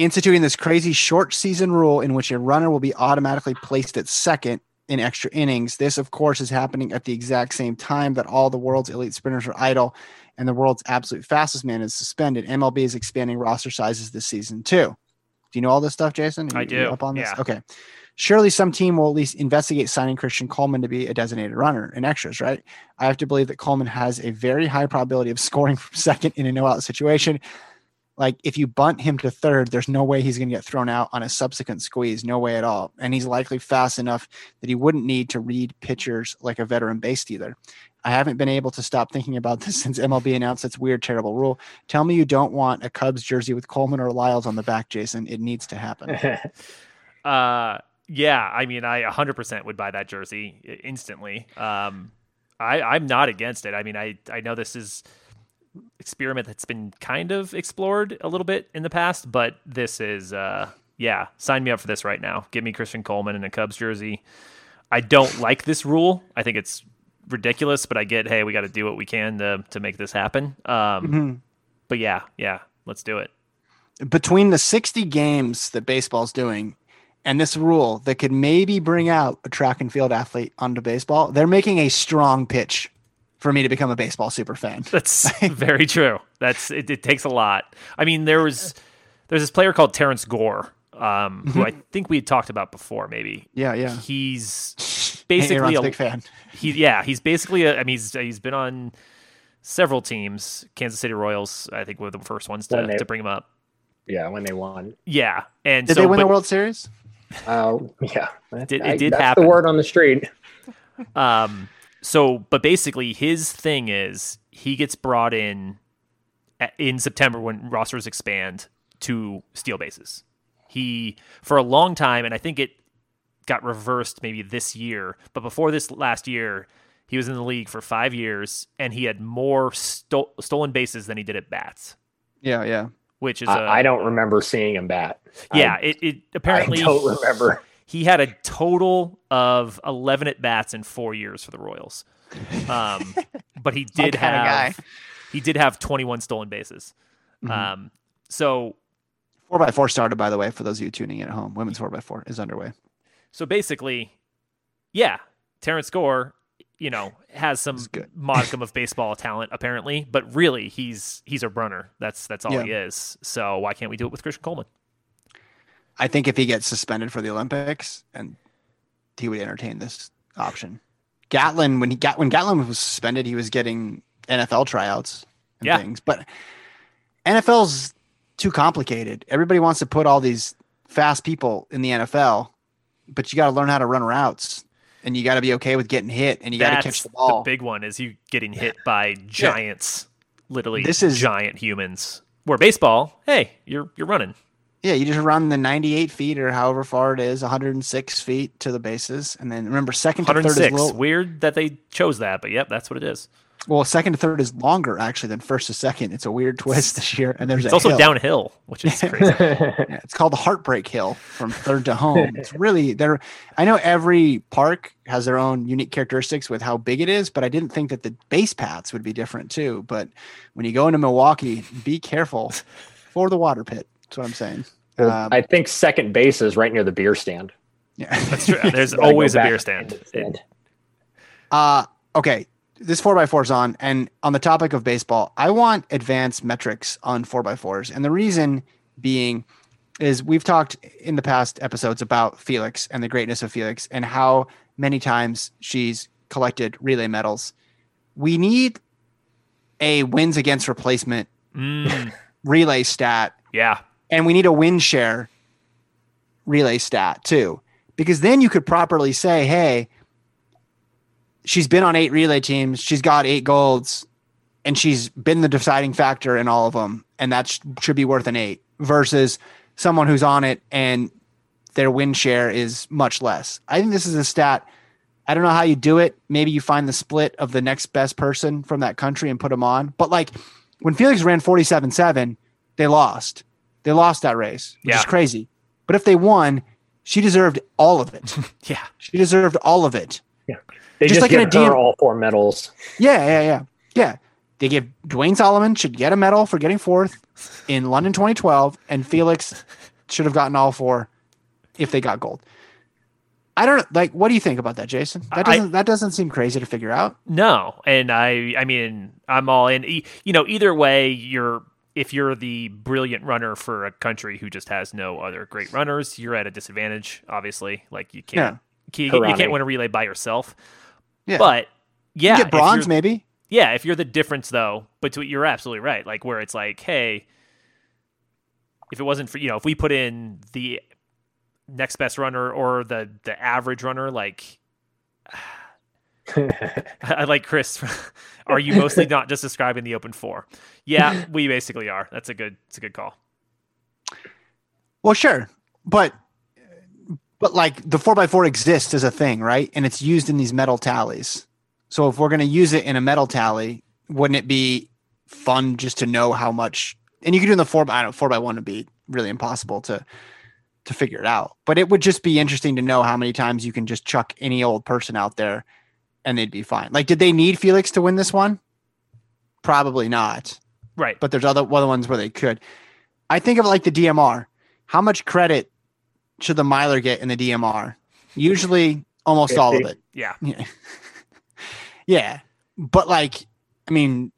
Instituting this crazy short season rule in which a runner will be automatically placed at second in extra innings. This, of course, is happening at the exact same time that all the world's elite sprinters are idle and the world's absolute fastest man is suspended. MLB is expanding roster sizes this season too. Do you know all this stuff, Jason? I do, Up on this? yeah. Okay. Surely some team will at least investigate signing Christian Coleman to be a designated runner in extras, right? I have to believe that Coleman has a very high probability of scoring from second in a no-out situation. Like if you bunt him to third, there's no way he's going to get thrown out on a subsequent squeeze. No way at all. And he's likely fast enough that he wouldn't need to read pitchers like a veteran base stealer. I haven't been able to stop thinking about this since MLB announced its weird, terrible rule. Tell me you don't want a Cubs jersey with Coleman or Lyles on the back, Jason. It needs to happen. Uh, yeah, I mean, I 100% would buy that jersey instantly. Um, I, I'm not against it. I mean, I, I know this is experiment that's been kind of explored a little bit in the past, but this is, uh, yeah, sign me up for this right now. Give me Christian Coleman in a Cubs jersey. I don't like this rule. I think it's ridiculous, but I get, hey, we got to do what we can to to make this happen. Um, Mhm. But yeah, yeah, let's do it. Between the 60 games that baseball's doing and this rule that could maybe bring out a track and field athlete onto baseball, they're making a strong pitch for me to become a baseball super fan. That's very true. That's it, it. takes a lot. I mean, there was there's this player called Terrence Gore, um, who I think we had talked about before. Maybe Yeah, yeah. he's basically Aaron's a a big fan. he. Yeah, he's basically. A, I mean, he's he's been on several teams. Kansas City Royals, I think, were the first ones to, they- to bring him up. yeah, when they won. Yeah, and Did so they win but, the World Series? Uh, yeah, that- Did- it I- did that's happen. the word on the street. Um, so, but basically, his thing is he gets brought in in September when rosters expand to steal bases. He, for a long time, and I think it got reversed maybe this year, but before this last year, he was in the league for five years and he had more sto- stolen bases than he did at bats, Yeah, yeah. which is a, I, I don't remember seeing him bat. yeah. I, it, it I apparently don't remember. He had a total of 11 at bats in four years for the Royals. Um, but he did have guy. he did have 21 stolen bases. Mhm. Um, so Four by four started, by the way, for those of you tuning in at home. Women's four by four is underway. so basically, yeah, Terrence Gore, you know, has some modicum of baseball talent apparently, but really he's he's a runner. That's that's all Yeah. he is. So why can't we do it with Christian Coleman? I think if he gets suspended for the Olympics, and he would entertain this option. Gatlin, when he got when Gatlin was suspended, he was getting NFL tryouts and Yeah. things. But NFL's too complicated. Everybody wants to put all these fast people in the NFL, but you got to learn how to run routes, and you got to be okay with getting hit, and you got to catch the ball. big one is you getting hit by giants, literally This is- giant humans. Where baseball, hey, you're you're running. Yeah, you just run the 98 feet or however far it is, 106 feet to the bases, and then remember second to third is 106. little, Weird that they chose that, but yep, that's what it is. well, second to third is longer actually than first to second. It's a weird twist this year, and there's It's a also hill. downhill, which is crazy. Yeah, it's called the Heartbreak Hill from third to home. It's really there. I know every park has their own unique characteristics with how big it is, but I didn't think that the base paths would be different too. But when you go into Milwaukee, be careful for the water pit. That's what I'm saying. Um, I think second base is right near the beer stand. yeah. That's true. There's Gotta go always a beer stand. the stand. Uh okay. This four x four is on, and on the topic of baseball, I want advanced metrics on four x fours, and the reason being is we've talked in the past episodes about Felix and the greatness of Felix and how many times she's collected relay medals. We need a wins against replacement Mm, relay stat yeah, and we need a win share relay stat too. Because then you could properly say hey she's been on eight relay teams she's got eight golds and she's been the deciding factor in all of them and that sh- should be worth an eight versus someone who's on it and their win share is much less. I think this is a stat i don't know how you do it. Maybe you find the split of the next best person from that country and put them on. But like when felix ran 47-7 they lost they lost that race which Yeah. is crazy but if they won she deserved all of it yeah. she deserved all of it Yeah. They Just just, like in give a her DM all four medals. yeah, yeah, yeah, yeah. They give Duane Solomon should get a medal for getting fourth in London 2012, and Felix should have gotten all four if they got gold. I don't like. What do you think about that, Jason? That doesn't that doesn't seem crazy to figure out. No, and I, I mean, I'm all in. E- You know, either way, you're if you're the brilliant runner for a country who just has no other great runners, you're at a disadvantage. Obviously, like you can't, you, you can't win a relay by yourself. Yeah. But yeah, You get bronze, maybe. Yeah, if you're the difference though, but you're absolutely right. Like where it's like, hey, if it wasn't for you know, if we put in the next best runner or the the average runner, like I like Chris. are you mostly not just describing the open four? Yeah, we basically are. That's a good. It's a good call. Well, sure, but but like the four by four exists as a thing, right? And it's used in these metal tallies. So if we're going to use it in a metal tally, wouldn't it be fun just to know how much? And you could do in the four by I don't know, four by one would be really impossible to to figure it out. But it would just be interesting to know how many times you can just chuck any old person out there and they'd be fine. Like, did they need Felix to win this one? Probably not Right. but there's other other ones where they could. I think of like the DMR. How much credit should the miler get in the DMR? Usually, almost all of it. Yeah. Yeah. yeah, but like, I mean,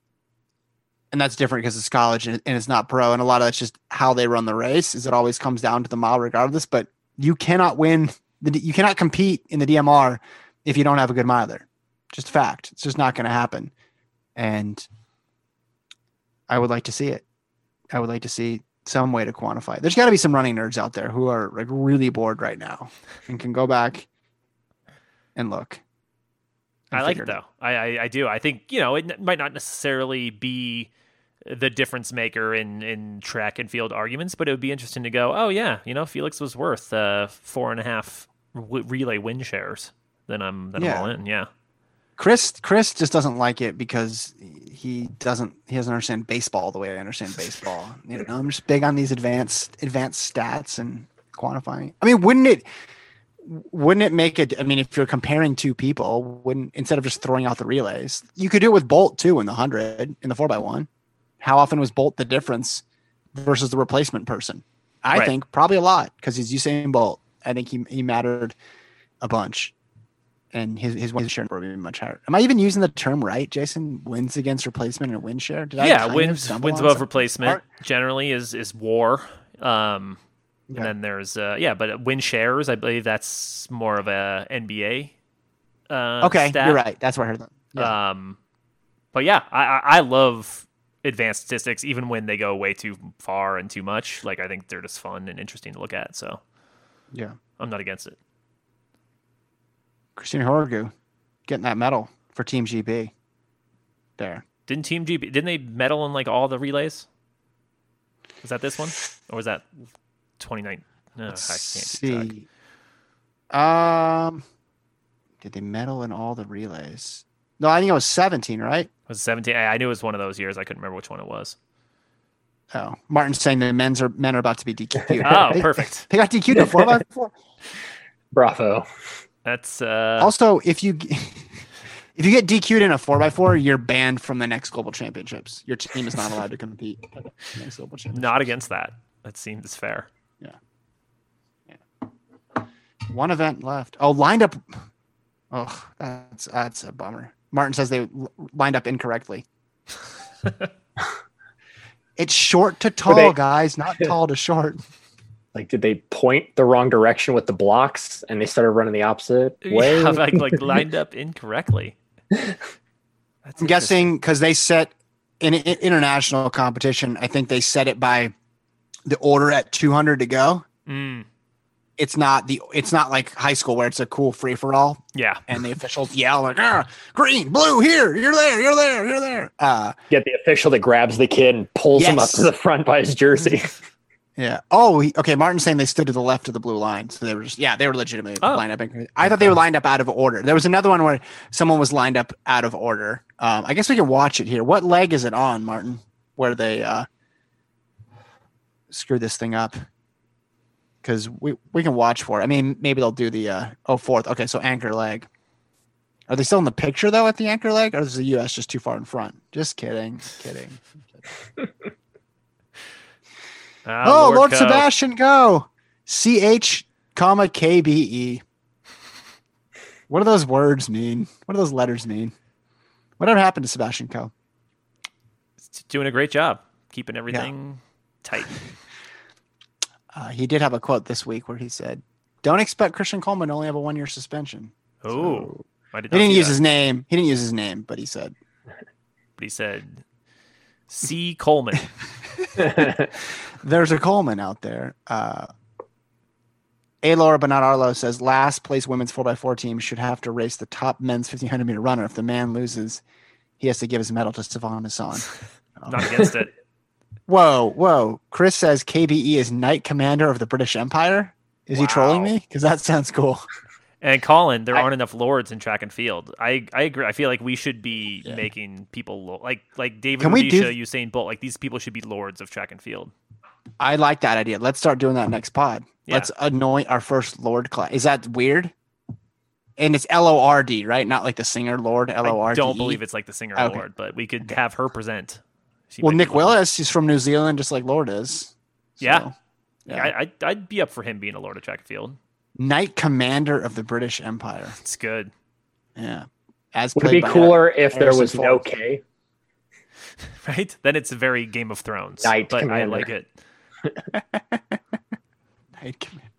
and that's different because it's college and, and it's not pro, and a lot of that's just how they run the race. Is it always comes down to the mile, regardless. But you cannot win the you cannot compete in the DMR if you don't have a good miler. Just fact. It's just not going to happen. And I would like to see it. I would like to see some way to quantify. it. There's got to be some running nerds out there who are like really bored right now and can go back and look. and I like it though. I, I I do. I think you know it might not necessarily be the difference maker in in track and field arguments, but it would be interesting to go. Oh yeah, you know Felix was worth uh, four and a half relay win shares. Then I'm then Yeah. I'm all in. Yeah. Chris Chris just doesn't like it because he doesn't he doesn't understand baseball the way I understand baseball. You know, I'm just big on these advanced advanced stats and quantifying. I mean, wouldn't it wouldn't it make it I mean, if you're comparing two people, wouldn't instead of just throwing out the relays, you could do it with Bolt too in the hundred in the four by one. How often was Bolt the difference versus the replacement person? I Right. think probably a lot because he's Usain Bolt. I think he he mattered a bunch and his his win share would be much higher. Am I even using the term right, Jason? Wins against replacement and win share? Did yeah, of wins wins above replacement Are- generally is is war. Um. And then there's uh, yeah, but win shares. I believe that's more of a NBA. Uh, Okay, stat. you're right. That's where I heard that. Yeah. Um, but yeah, I, I I love advanced statistics, even when they go way too far and too much. Like I think they're just fun and interesting to look at. So yeah. I'm not against it. Christina Ohuruogu getting that medal for Team GB. There. Didn't Team GB? Didn't they medal in like all the relays? Was that this one, or was that 29? No, I can't Let's see. Um, did they medal in all the relays? No, I think it was 17, right? Was it 17? I I knew it was one of those years. I couldn't remember which one it was. Oh, Martin's saying the men's are men are about to be DQ'd. Oh, They- perfect. They got DQ'd in four by four. Bravo. That's uh, Also, if you if you get DQ'd in a four by four, you're banned from the next global championships. Your team is not allowed to compete. Next global championships. not against that. That seems fair. Yeah. yeah. One event left. Oh, lined up. Oh, that's that's a bummer. Martin says they lined up incorrectly. it's short to tall, they- guys, not tall to short. Like, did they point the wrong direction with the blocks and they started running the opposite way? Yeah, like like lined up incorrectly. That's I'm guessing because they set in, in international competition. I think they set it by the order at 200 to go. Mm, It's not the. It's not like high school where it's a cool free for all, yeah, and the officials yell like, ah, "Green, blue, here, you're there, you're there, you're there." Uh, Get the official that grabs the kid and pulls him up to the front by his jersey. Yeah. Oh, he, okay. Martin's saying they stood to the left of the blue line, so they were just yeah, they were legitimately Oh. lined up. I thought they were lined up out of order. There was another one where someone was lined up out of order. Um, I guess we can watch it here. What leg is it on, Martin? Where they uh, screw this thing up? Because we we can watch for it. I mean, maybe they'll do the uh, oh fourth. Okay, so anchor leg. Are they still in the picture though at the anchor leg, or is the U.S. just too far in front? Just kidding, kidding. Ah, oh, Lord, Coe. Sebastian, go. C H comma K B E. What do those words mean? What do those letters mean? Whatever happened to Sebastian Coe? doing a great job keeping everything tight. Uh, he did have a quote this week where he said, "Don't expect Christian Coleman to only have a one-year suspension." Oh, I did He didn't use that. his name. He didn't use his name, but he said, but he said C Coleman. "There's a Coleman out there." Uh, A. Laura Bernard Arlo says, "Last place women's 4x4 team should have to race the top men's 1500 meter runner. If the man loses, he has to give his medal to Sifan Hassan." Not against it. Whoa, whoa. Chris says KBE is Knight Commander of the British Empire. Is he trolling me? Because that sounds cool. And Colin, there I- aren't enough lords in track and field. I I agree. I feel like we should be Yeah. making people lo- like like David Can we do- Rudisha, Usain Bolt. Like these people should be lords of track and field. I like that idea. Let's start doing that next pod. Yeah. Let's anoint our first Lord class. Is that weird? And it's L O R D, right? Not like the singer Lorde L O R I D. E? don't believe it's like the singer Okay. lord, but we could have her present. She Well, Nick. Willis, he's from New Zealand, just like Lorde is. Yeah. So, Yeah, I, I'd, I'd be up for him being a lord of track and field. Knight Commander of the British Empire. It's good, Yeah. As Would it played be by, cooler if there Harrison was no K? right? Then it's very Game of Thrones. Knight but I Commander. like it. Knight Commander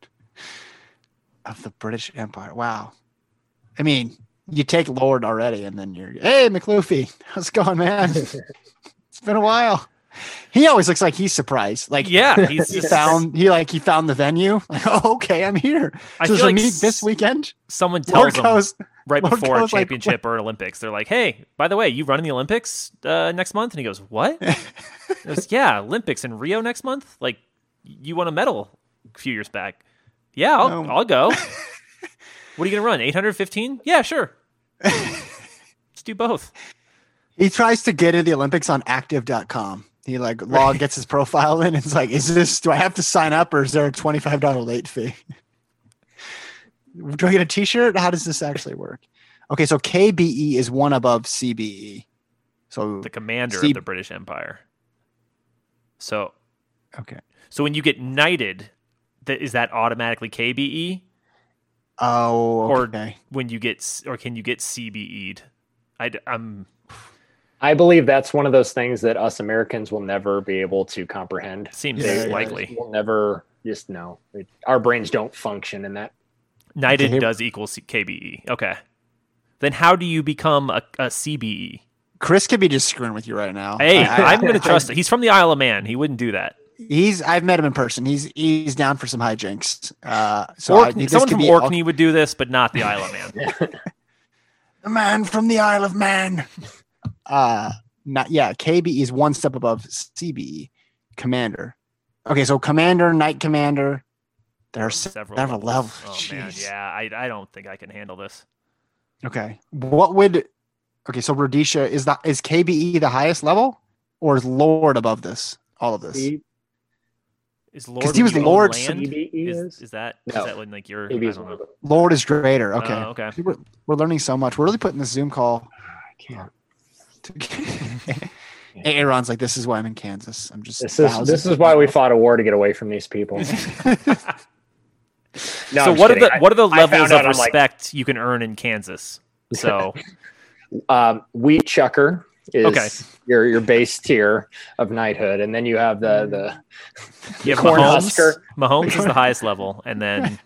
of the British Empire. Wow. I mean, you take Lord already, and then you're, hey, Makhloufi, how's it going, man? it's been a while. He always looks like he's surprised. Like, Yeah, he's he found he like he found the venue. Like, oh, okay, I'm here. I feel like meet this weekend. someone tells him right Lord before a goes like, championship or Olympics. They're like, "Hey, by the way, you run in the Olympics uh, next month?" And he goes, "What?" Goes, "Yeah, Olympics in Rio next month. Like, you won a medal a few years back. Yeah, I'll, I'll go. what are you gonna run? 815? Yeah, sure. Let's do both. He tries to get into the Olympics on active.com. He like log gets his profile in and it's like, is this do I have to sign up or is there a $25 late fee? do I get a t-shirt? How does this actually work? Okay, so KBE is one above CBE. So The commander See- of the British Empire. So, okay. so when you get knighted, that is that automatically KBE? Oh, Or when you get or can you get CBE'd? I, am I believe that's one of those things that us Americans will never be able to comprehend. seems Yeah, yeah. likely. We'll never just know. Our brains don't function in that. Knighted Okay, does equal C- KBE. Okay. Then how do you become a, a CBE? Chris could be just screwing with you right now. Hey, I- I- I'm going to trust it. He's from the Isle of Man. He wouldn't do that. He's I've met him in person. He's he's down for some hijinks. Uh, so I, Orkney, this someone from be Orkney would do this, but not the Isle of Man. the man from the Isle of Man. Uh not yeah, KBE is one step above CBE commander. Okay, so commander, knight commander. There are several, several, levels. Oh man, yeah, I I don't think I can handle this. Okay. What would Okay, so Rudisha is that is KBE the highest level or is Lord above this? All of this. E- Is Lord he was when you own Lord land? Is, is? is that is No. that when like you're? Is don't one of know. them. Lord is greater. Okay. Oh, okay. We're, we're learning so much. We're really putting this Zoom call. I can't. Aaron's like, this is why I'm in Kansas. I'm just This is this is why we fought a war to get away from these people. No, so I'm what are kidding. the what are the I levels found of out I'm like- respect you can earn in Kansas? So um, wheat chucker is Okay. your your base tier of knighthood, and then you have the the you have Corn Mahomes. husker. Mahomes is the highest level, and then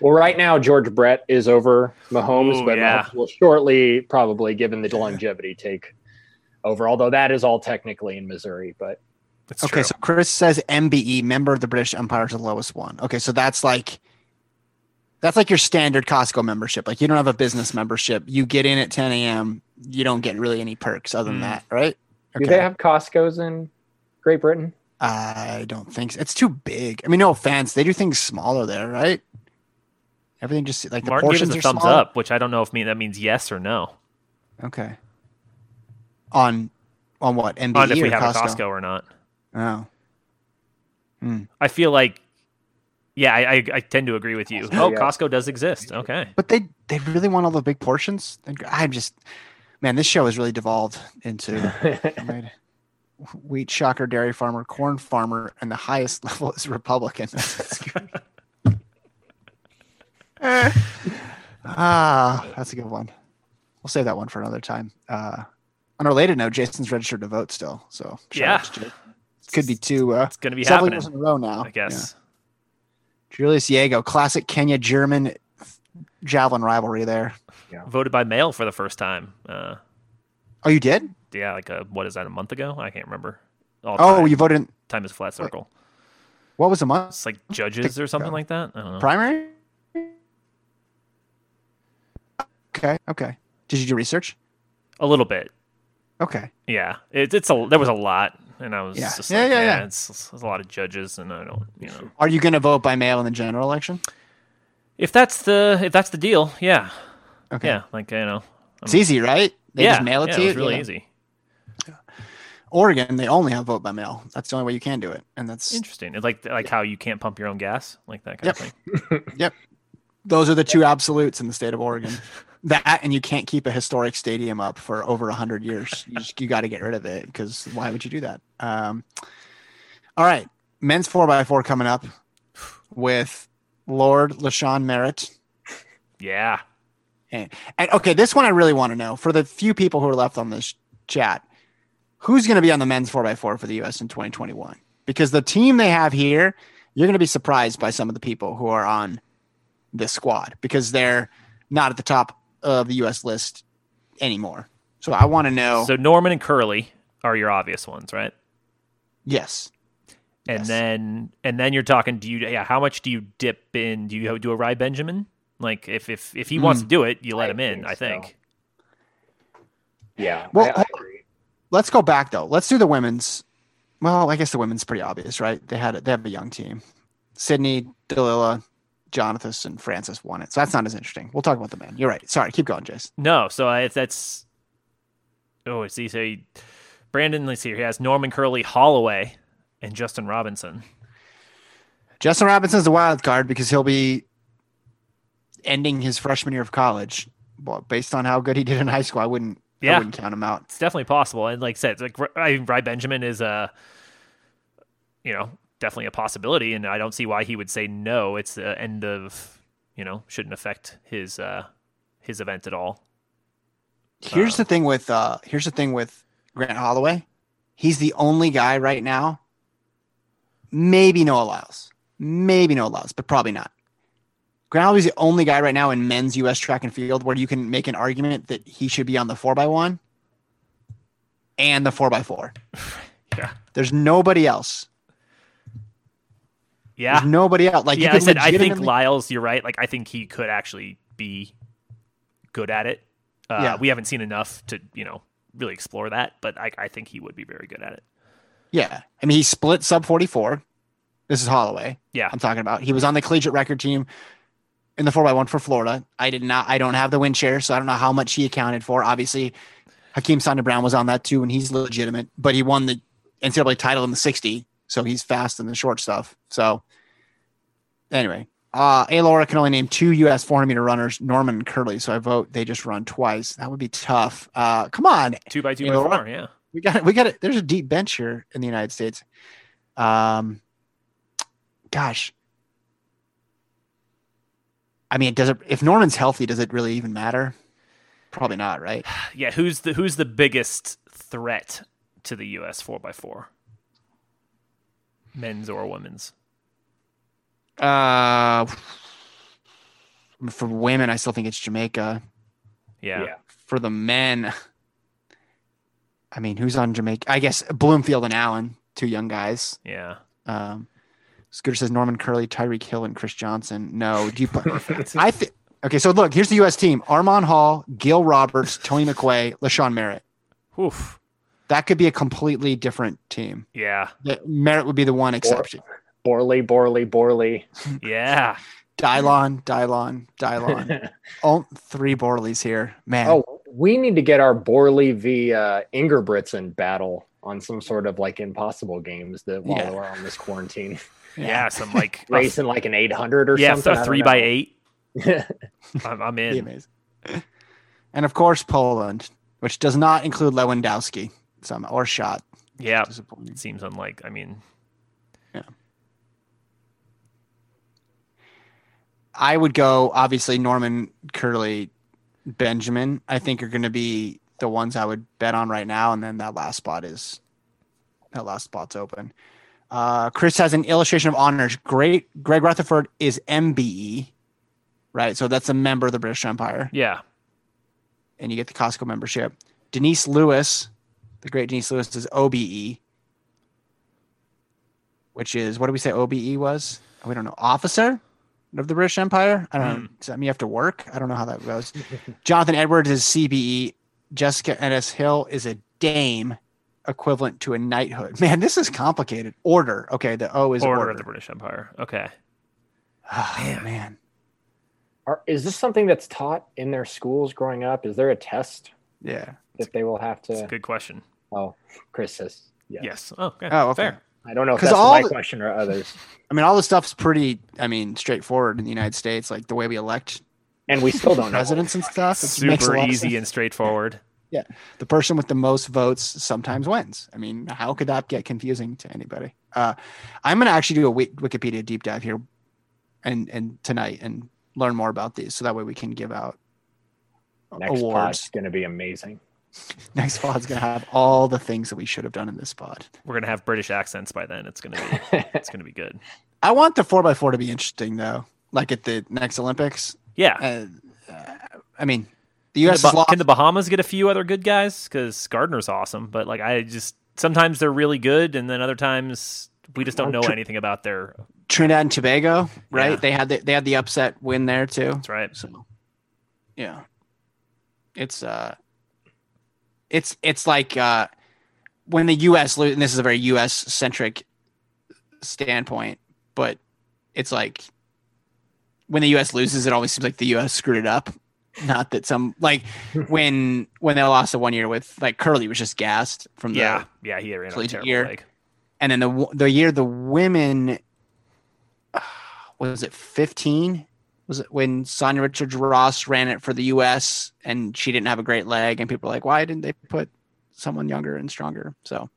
well, right now George Brett is over Mahomes, Ooh, but yeah. Mahomes will shortly, probably given the longevity, take over. Although that is all technically in Missouri, but it's Okay, true. so Chris says MBE, member of the British Empire, is the lowest one. Okay, so that's like that's like your standard Costco membership. Like you don't have a business membership. You get in at 10 a.m. You don't get really any perks other than Mm. that, right? do they have Costco's in Great Britain? I don't think so. It's too big. I mean, no offense. They do things smaller there, right? Everything just like the Martin gave us portions a are thumbs smaller. up, which I don't know if mean that means yes or no Okay. On on what? MBE on if we or have Costco? a Costco or not. Oh. Hmm. I feel like, yeah, I, I, I tend to agree with you. Oh, Yeah. Costco does exist. Okay. But they they really want all the big portions. I'm just man, this show has really devolved into wheat shocker, dairy farmer, corn farmer, and the highest level is Republican. ah, that's a good one. We'll save that one for another time. Uh, on a related note, Jason's registered to vote still, so Yeah. out to Jason. could be two uh, It's going to be several happening, years in a row now. I guess. Yeah. Julius Yego, classic Kenya German javelin rivalry there. Voted by mail for the first time. Uh, Oh, you did? yeah, like a, what is that, a month ago? I can't remember. All Oh, time, you voted in time is a flat circle. what was the month? It's like judges or something like that. I don't know. Primary? Okay, okay. Did you do research? A little bit. Okay. Yeah, it, it's a there was a lot, and I was Yeah. just Yeah, like, yeah, yeah, yeah. It's, it's a lot of judges, and I don't, you know, Are you going to vote by mail in the general election? if that's the if that's the deal, yeah, Okay. yeah, like you know, It's easy, right? They yeah, just mail it yeah, to you. It's really Yeah. easy. Oregon, they only have vote by mail. That's the only way you can do it, and that's Interesting. It's like like how you can't pump your own gas, like that kind Yep. of thing. yep. Those are the two absolutes in the state of Oregon. That and you can't keep a historic stadium up for over a hundred years. You just, you got to get rid of it because why would you do that? Um, all right, men's four x four coming up with Lord Lashawn Merritt. Yeah. And, and okay, this one I really want to know for the few people who are left on this chat, who's going to be on the men's 4x4 for the US in 2021? Because the team they have here, you're going to be surprised by some of the people who are on this squad because they're not at the top of the US list anymore. So I want to know. So Norman and Kerley are your obvious ones, right? yes. And Yes. then and then you're talking. Do you? Yeah. How much do you dip in? Do you do a Rai Benjamin? Like if if if he wants to mm. do it, you let I him in. think I so. think. Yeah. Well, I- I agree. Let's go back though. Let's do the women's. Well, I guess the women's pretty obvious, right? They had a, they have a young team. Sydney, Dalilah, Jonathas, and Francis won it. So that's not as interesting. We'll talk about the men. You're right. Sorry, keep going, Jace. No. So I, that's. Oh, see, so he, Brandon. Let's here. He has Norman Kerley, Holloway, and Justin Robinson. Justin Robinson's the wild card because he'll be ending his freshman year of college. Well, based on how good he did in high school, I wouldn't. Yeah. I wouldn't count him out. It's definitely possible. And like I said, like I, Rai Benjamin is a, you know, definitely a possibility, and I don't see why he would say no. It's the end of, you know, shouldn't affect his uh his event at all. Here's the thing with uh here's the thing with Grant Holloway. He's the only guy right now. Maybe Noah Lyles. Maybe Noah Lyles, but probably not. Grant Holloway's the only guy right now in men's US track and field where you can make an argument that he should be on the four by one and the four by four. Yeah. There's nobody else. Yeah. There's nobody else. Like you yeah, I said I think Lyles. You're right. Like I think he could actually be good at it. Uh, Yeah. We haven't seen enough to you know really explore that, but I, I think he would be very good at it. Yeah. I mean, he split sub 44 This is Holloway. Yeah. I'm talking about. He was on the collegiate record team in the 4x1 for Florida. I did not, I don't have the win share, so I don't know how much he accounted for. Obviously, Hakim Sani Brown was on that too, and he's legitimate, but he won the NCAA title in the 60, so he's fast in the short stuff. So, anyway, uh, A. Laura can only name two U.S. 400 meter runners, Norman and Kerley, so I vote they just run twice. That would be tough. Uh, come on. Two by two by four. Yeah. We got it. We got it. There's a deep bench here in the United States. Um, gosh. I mean, does it? If Norman's healthy, does it really even matter? Probably not, right? Yeah. Who's the who's the biggest threat to the U.S. four by four? Men's or women's? Uh, for women, I still think it's Jamaica. Yeah. Yeah. For the men, I mean, who's on Jamaica? I guess Bloomfield and Allen, two young guys. Yeah. Um, Scooter says Norman Kerley, Tyreek Hill, and Chris Johnson. No, do you? put- I think. Okay, so look, here's the U.S. team: Arman Hall, Gil Roberts, Tony McQuay, LaShawn Merritt. Oof. That could be a completely different team. Yeah. The, Merritt would be the one exception. Borlée, Borlée, Borlée. Yeah. Dylan, Dylan, Dylan. oh, three Borlées here, man. oh, we need to get our Borlée v uh, Ingebrigtsen battle on some sort of like impossible games that while Yeah. we're on this quarantine, Yeah. Some like racing like an 800 or yeah, something. I a don't three by eight. I'm, I'm in. amazing. And of course, Poland, which does not include Lewandowski, some or shot. Yeah. Seems unlike. I mean, I would go obviously Norman Kerley, Benjamin. I think are going to be the ones I would bet on right now, and then that last spot is that last spot's open. Uh, Chris has an illustration of honors. Great, Greg Rutherford is MBE, right? So that's a member of the British Empire, yeah. and you get the Costco membership. Denise Lewis, the great Denise Lewis, is OBE, which is what do we say OBE was? We don't know. Officer of the British Empire. I don't know. Does that mean you have to work? I don't know how that goes. Jonathan Edwards is CBE. Jessica Ennis Hill is a dame, equivalent to a knighthood. Man, this is complicated. Order. Okay, the O is Order order. of the British Empire. Okay. Ah, man. Are, is this something that's taught in their schools growing up? Is there a test Yeah. that they will have It's a to? good question. Oh, Chris says yes. Yes. Oh, okay. Oh, okay. Fair. I don't know if 'Cause that's all my the- question or others. I mean, all this stuff's pretty. I mean, straightforward in the United States, like the way we elect And we still don't know. presidents and stuff. It makes a Super easy and straightforward. Yeah, the person with the most votes sometimes wins. I mean, how could that get confusing to anybody? Uh, I'm going to actually do a Wikipedia deep dive here, and and tonight and learn more about these, so that way we can give out Next awards. pod's going to be amazing. Next pod's going to have all the things that we should have done in this pod. We're gonna have British accents by then. It's gonna be it's gonna be good. I want the four x four to be interesting though, like at the next Olympics. Yeah. Uh, uh, I mean, the Can U.S. the, Ba- lost. can the Bahamas get a few other good guys? Because Gardiner's awesome, but like I just sometimes they're really good, and then other times we just don't know Tr- anything about their. Trinidad and Tobago, right? Yeah. They had the, they had the upset win there too. That's right. So, yeah, it's uh, it's it's like uh, when the U.S. lose, and this is a very U.S. centric standpoint, but it's like when the U.S. loses, it always seems like the U.S. screwed it up. Not that some like when when they lost the one year with like Kerley was just gassed from the Yeah, yeah, he ran a terrible year. leg. and then the the year the women uh, was it 15 was it when Sanya Richards Ross ran it for the US and she didn't have a great leg and people were like why didn't they put someone younger and stronger? So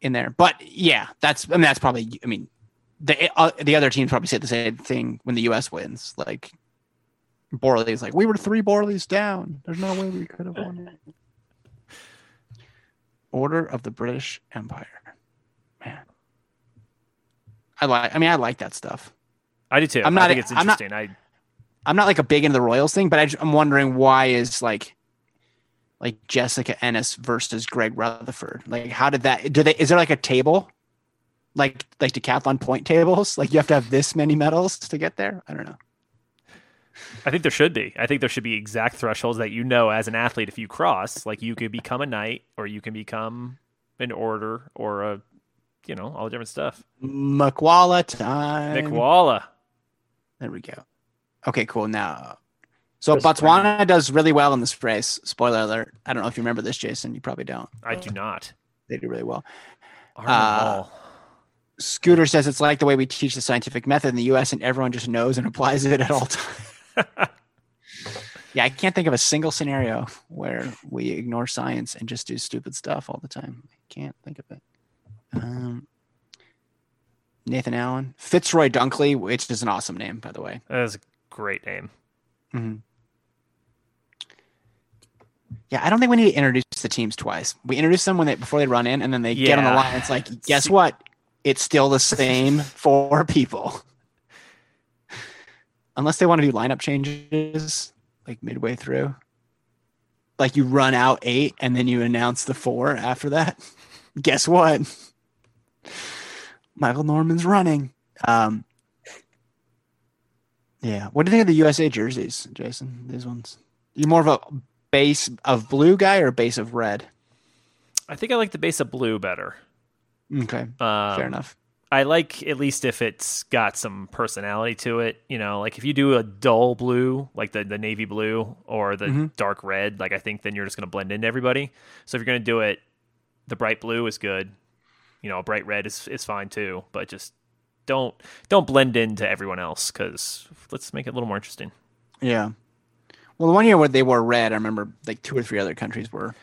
in there. But yeah that's I mean that's probably I mean the uh, the other teams probably say the same thing when the US wins. Like Borlée's like we were three Borlées down. There's no way we could have won it. Order of the British Empire. Man. I like i mean i like that stuff I do too. I'm I not- think it's I'm not- I i'm not like a big into the royals thing but I, am wondering why is like like jessica ennis versus greg rutherford like how did that do they is there like a table like like decathlon point tables like you have to have this many medals to get there i don't know I think there should be. I think there should be exact thresholds that you know as an athlete if you cross, like you could become a knight or you can become an order or a you know all the different stuff. Makwala time. Nick Walla. There we go. Okay, cool. Now, so Just Botswana does really well in this race. Spoiler alert. I don't know if you remember this, Jason. You probably don't. I do not. They do really well. Armin Uh, Scooter says it's like the way we teach the scientific method in the U.S. and everyone just knows and applies it at all times. yeah, I can't think of a single scenario where we ignore science and just do stupid stuff all the time. I can't think of it. Um, Nathan Allen, Fitzroy Dunkley, which is an awesome name, by the way. That is a great name. Mhm. Yeah, I don't think we need to introduce the teams twice. We introduce them when they before they run in, and then they get on the line. It's like, guess what? It's still the same four people, unless they want to do lineup changes like midway through. Like you run out eight, and then you announce the four after that. guess what? Michael Norman's running. Um, yeah. What do you think of the USA jerseys, Jason? These ones. You more of a base of blue guy or base of red? I think I like the base of blue better. Okay, Um, fair enough. I like at least if it's got some personality to it. You know, like if you do a dull blue, like the, the navy blue or the Mhm. dark red, like I think then you're just going to blend into everybody. So if you're going to do it, the bright blue is good. You know, a bright red is is fine too, but just don't don't blend into everyone else because let's make it a little more interesting. Yeah. Well, the one year where they wore red, I remember like two or three other countries were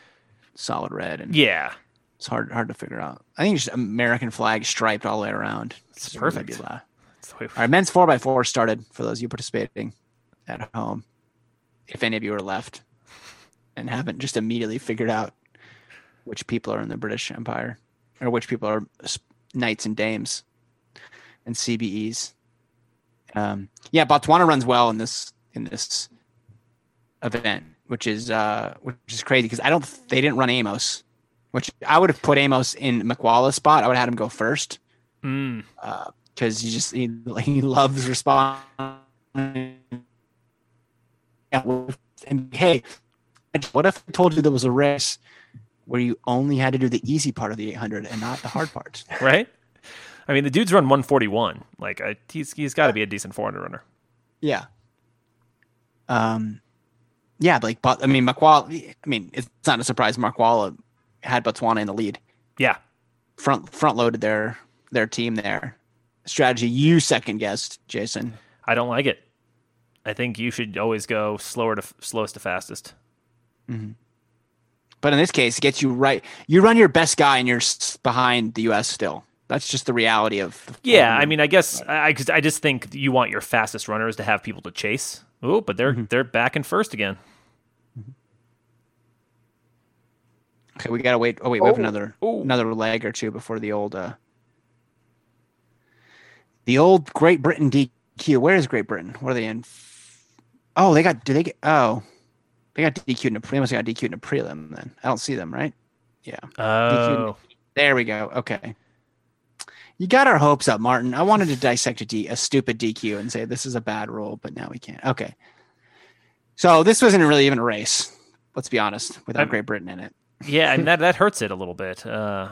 solid red, and Yeah, it's hard hard to figure out. I think just American flag striped all the way around. It's Just perfect. be That's the way- All right, men's four x four started for those of you participating at home. If any of you are left and haven't just immediately figured out which people are in the British Empire or which people are knights and dames and CBEs. Um, yeah, Botswana runs well in this in this event, which is uh, which is crazy because I don't they didn't run Amos, which I would have put Amos in Makwala's spot. I would have had him go first Mm, because he just he, he loves responding. Yeah, and hey, what if I told you there was a race where you only had to do the easy part of the 800 and not the hard part? right? I mean, the dude's run 141. Like, I, he's he's got to be a decent 400 runner. Yeah. Um, yeah, like but I mean, Makwala. I mean, it's not a surprise. Makwala had Botswana in the lead. Yeah, Front front loaded their their team there. Strategy you second guessed, Jason. I don't like it. I think you should always go slower to slowest to fastest. But in this case, it gets you right. You run your best guy, and you're behind the U.S. Still. That's just the reality of. the Yeah. I mean, I guess I I 'cause I just think you want your fastest runners to have people to chase. Oh, but they're they're back in first again. Okay, we gotta wait. Oh wait, we have Oh. another Oh. another leg or two before the old uh the old Great Britain DQ. Where is Great Britain? What are they in? Oh, they got. Do they get? Oh, they got DQ'd in a. They must have got DQ'd in a prelim. Then I don't see them. Right? Yeah. Oh, There we go. Okay. You got our hopes up, Martin. I wanted to dissect a, D, a stupid DQ and say this is a bad rule, but now we can't. Okay. So this wasn't really even a race. Let's be honest, without I'm- Great Britain in it. yeah, and that that hurts it a little bit. Uh,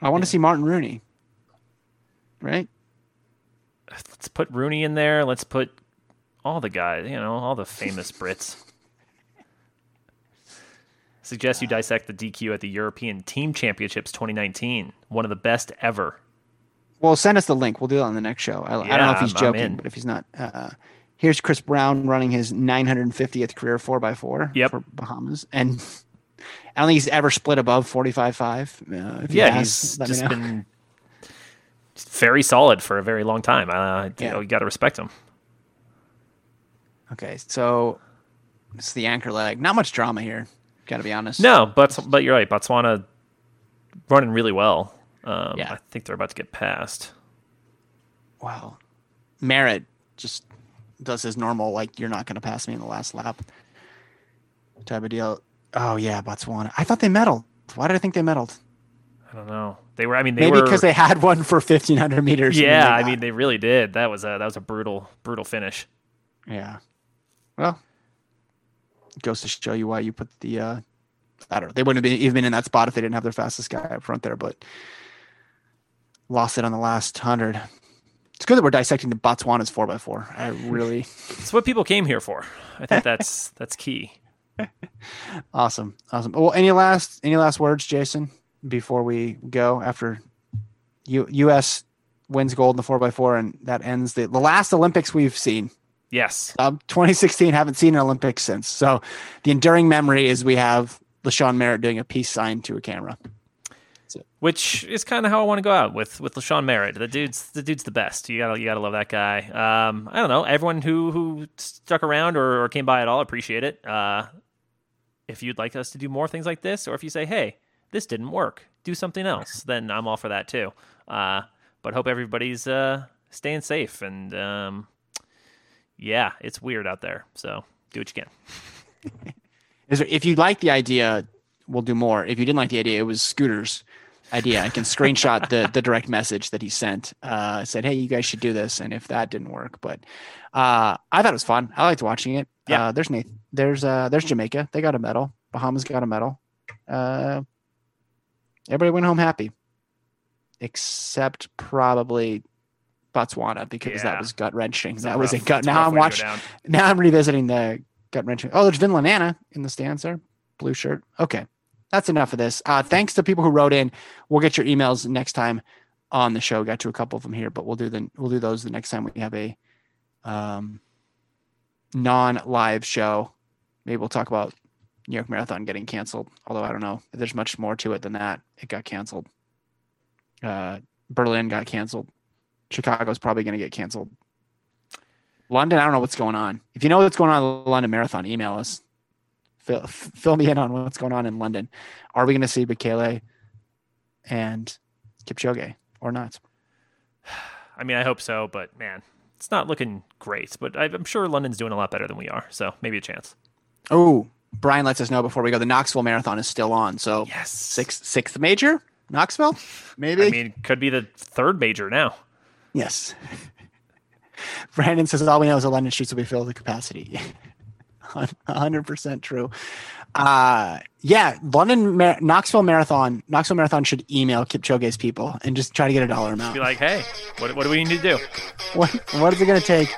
I want to see Martin Rooney. Right? let's put Rooney in there. Let's put all the guys. You know, all the famous Brits. Suggest you dissect the DQ at the European Team Championships 2019. One of the best ever. Well, send us the link. We'll do that on the next show. I, I don't know if he's joking, but if he's not, uh, here's Chris Brown running his 950th career 4x4 Yep. for Bahamas. And I don't think he's ever split above 45.5. Uh, Yeah, has, he's just been very solid for a very long time. Uh, you Yeah. know, you got to respect him. Okay, so it's the anchor leg. Not much drama here. Got to be honest. No, but but you're right. Botswana running really well. Um, Yeah. I think they're about to get past. Wow. Merritt just does his normal, like, you're not going to pass me in the last lap type of deal. Oh, yeah, Botswana. I thought they medaled. Why did I think they medaled? I don't know. They were. I mean, they Maybe because they had one for 1500 meters. yeah, I mean, they really did. That was a that was a brutal brutal finish. yeah. Well, goes to show you why you put the, uh, I don't know. They wouldn't have been even been in that spot if they didn't have their fastest guy up front there, but lost it on the last hundred. It's good that we're dissecting the Botswana's four x four. I really It's what people came here for. I think that's that's key. awesome, awesome. Well, any last any last words, Jason, before we go? After U- U.S. wins gold in the four x four, and that ends the the last Olympics we've seen. Yes. Um, 2016 haven't seen an Olympics since. So the enduring memory is we have LaShawn Merritt doing a peace sign to a camera. which is kind of how I want to go out with with LaShawn Merritt. The dude's the dude's the best. You gotta you gotta love that guy. Um, I don't know everyone who who stuck around or, or came by at all. Appreciate it. Uh, if you'd like us to do more things like this, or if you say, hey, this didn't work, do something else, then I'm all for that too. Uh, but hope everybody's uh, staying safe and um, yeah, it's weird out there. So do what you can. Is there, if you like the idea, we'll do more. If you didn't like the idea, it was Scooter's idea. I can screenshot the the direct message that he sent. Uh, said, "Hey, you guys should do this." And if that didn't work, but uh, I thought it was fun. I liked watching it. Yeah. Uh, there's Nathan. There's uh, there's Jamaica. They got a medal. Bahamas got a medal. Uh, everybody went home happy, except probably Botswana because Yeah. that was gut wrenching. That was a gut. Now I'm way to go watching now I'm revisiting the gut wrenching. Oh, there's Vinland Anna in the stands there, blue shirt. Okay, that's enough of this. Uh, thanks to people who wrote in. We'll get your emails next time on the show. Got to a couple of them here, but we'll do the we'll do those the next time we have a um, non-live show. Maybe we'll talk about New York Marathon getting canceled. Although I don't know if there's much more to it than that. It got canceled. Uh, Berlin got canceled. Chicago's probably going to get canceled. London, I don't know what's going on. If you know what's going on in the London Marathon, email us. Fill, fill me in on what's going on in London. Are we going to see Bekele and Kipchoge or not? I mean, I hope so, but man, it's not looking great. But I- I'm sure London's doing a lot better than we are, so maybe a chance. Oh, Brian lets us know before we go. The Knoxville Marathon is still on. So Yes. sixth sixth major, Knoxville, maybe. I mean, could be the third major now. Yes. Brandon says all we know is the London streets will be filled to capacity. hundred percent true. Uh, yeah, London Mar- Knoxville Marathon. Knoxville Marathon should email Kipchoge's people and just try to get a dollar amount. Be like, hey, what, what do we need to do? what what is it going to take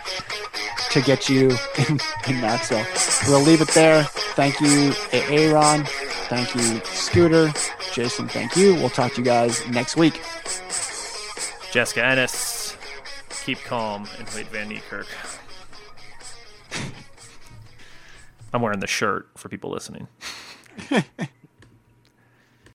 to get you in, in Knoxville? We'll leave it there. Thank you, Aaron. Thank you, Scooter. Jason, thank you. We'll talk to you guys next week. Jessica Ennis, keep calm and wait Van Niekerk. I'm wearing the shirt for people listening.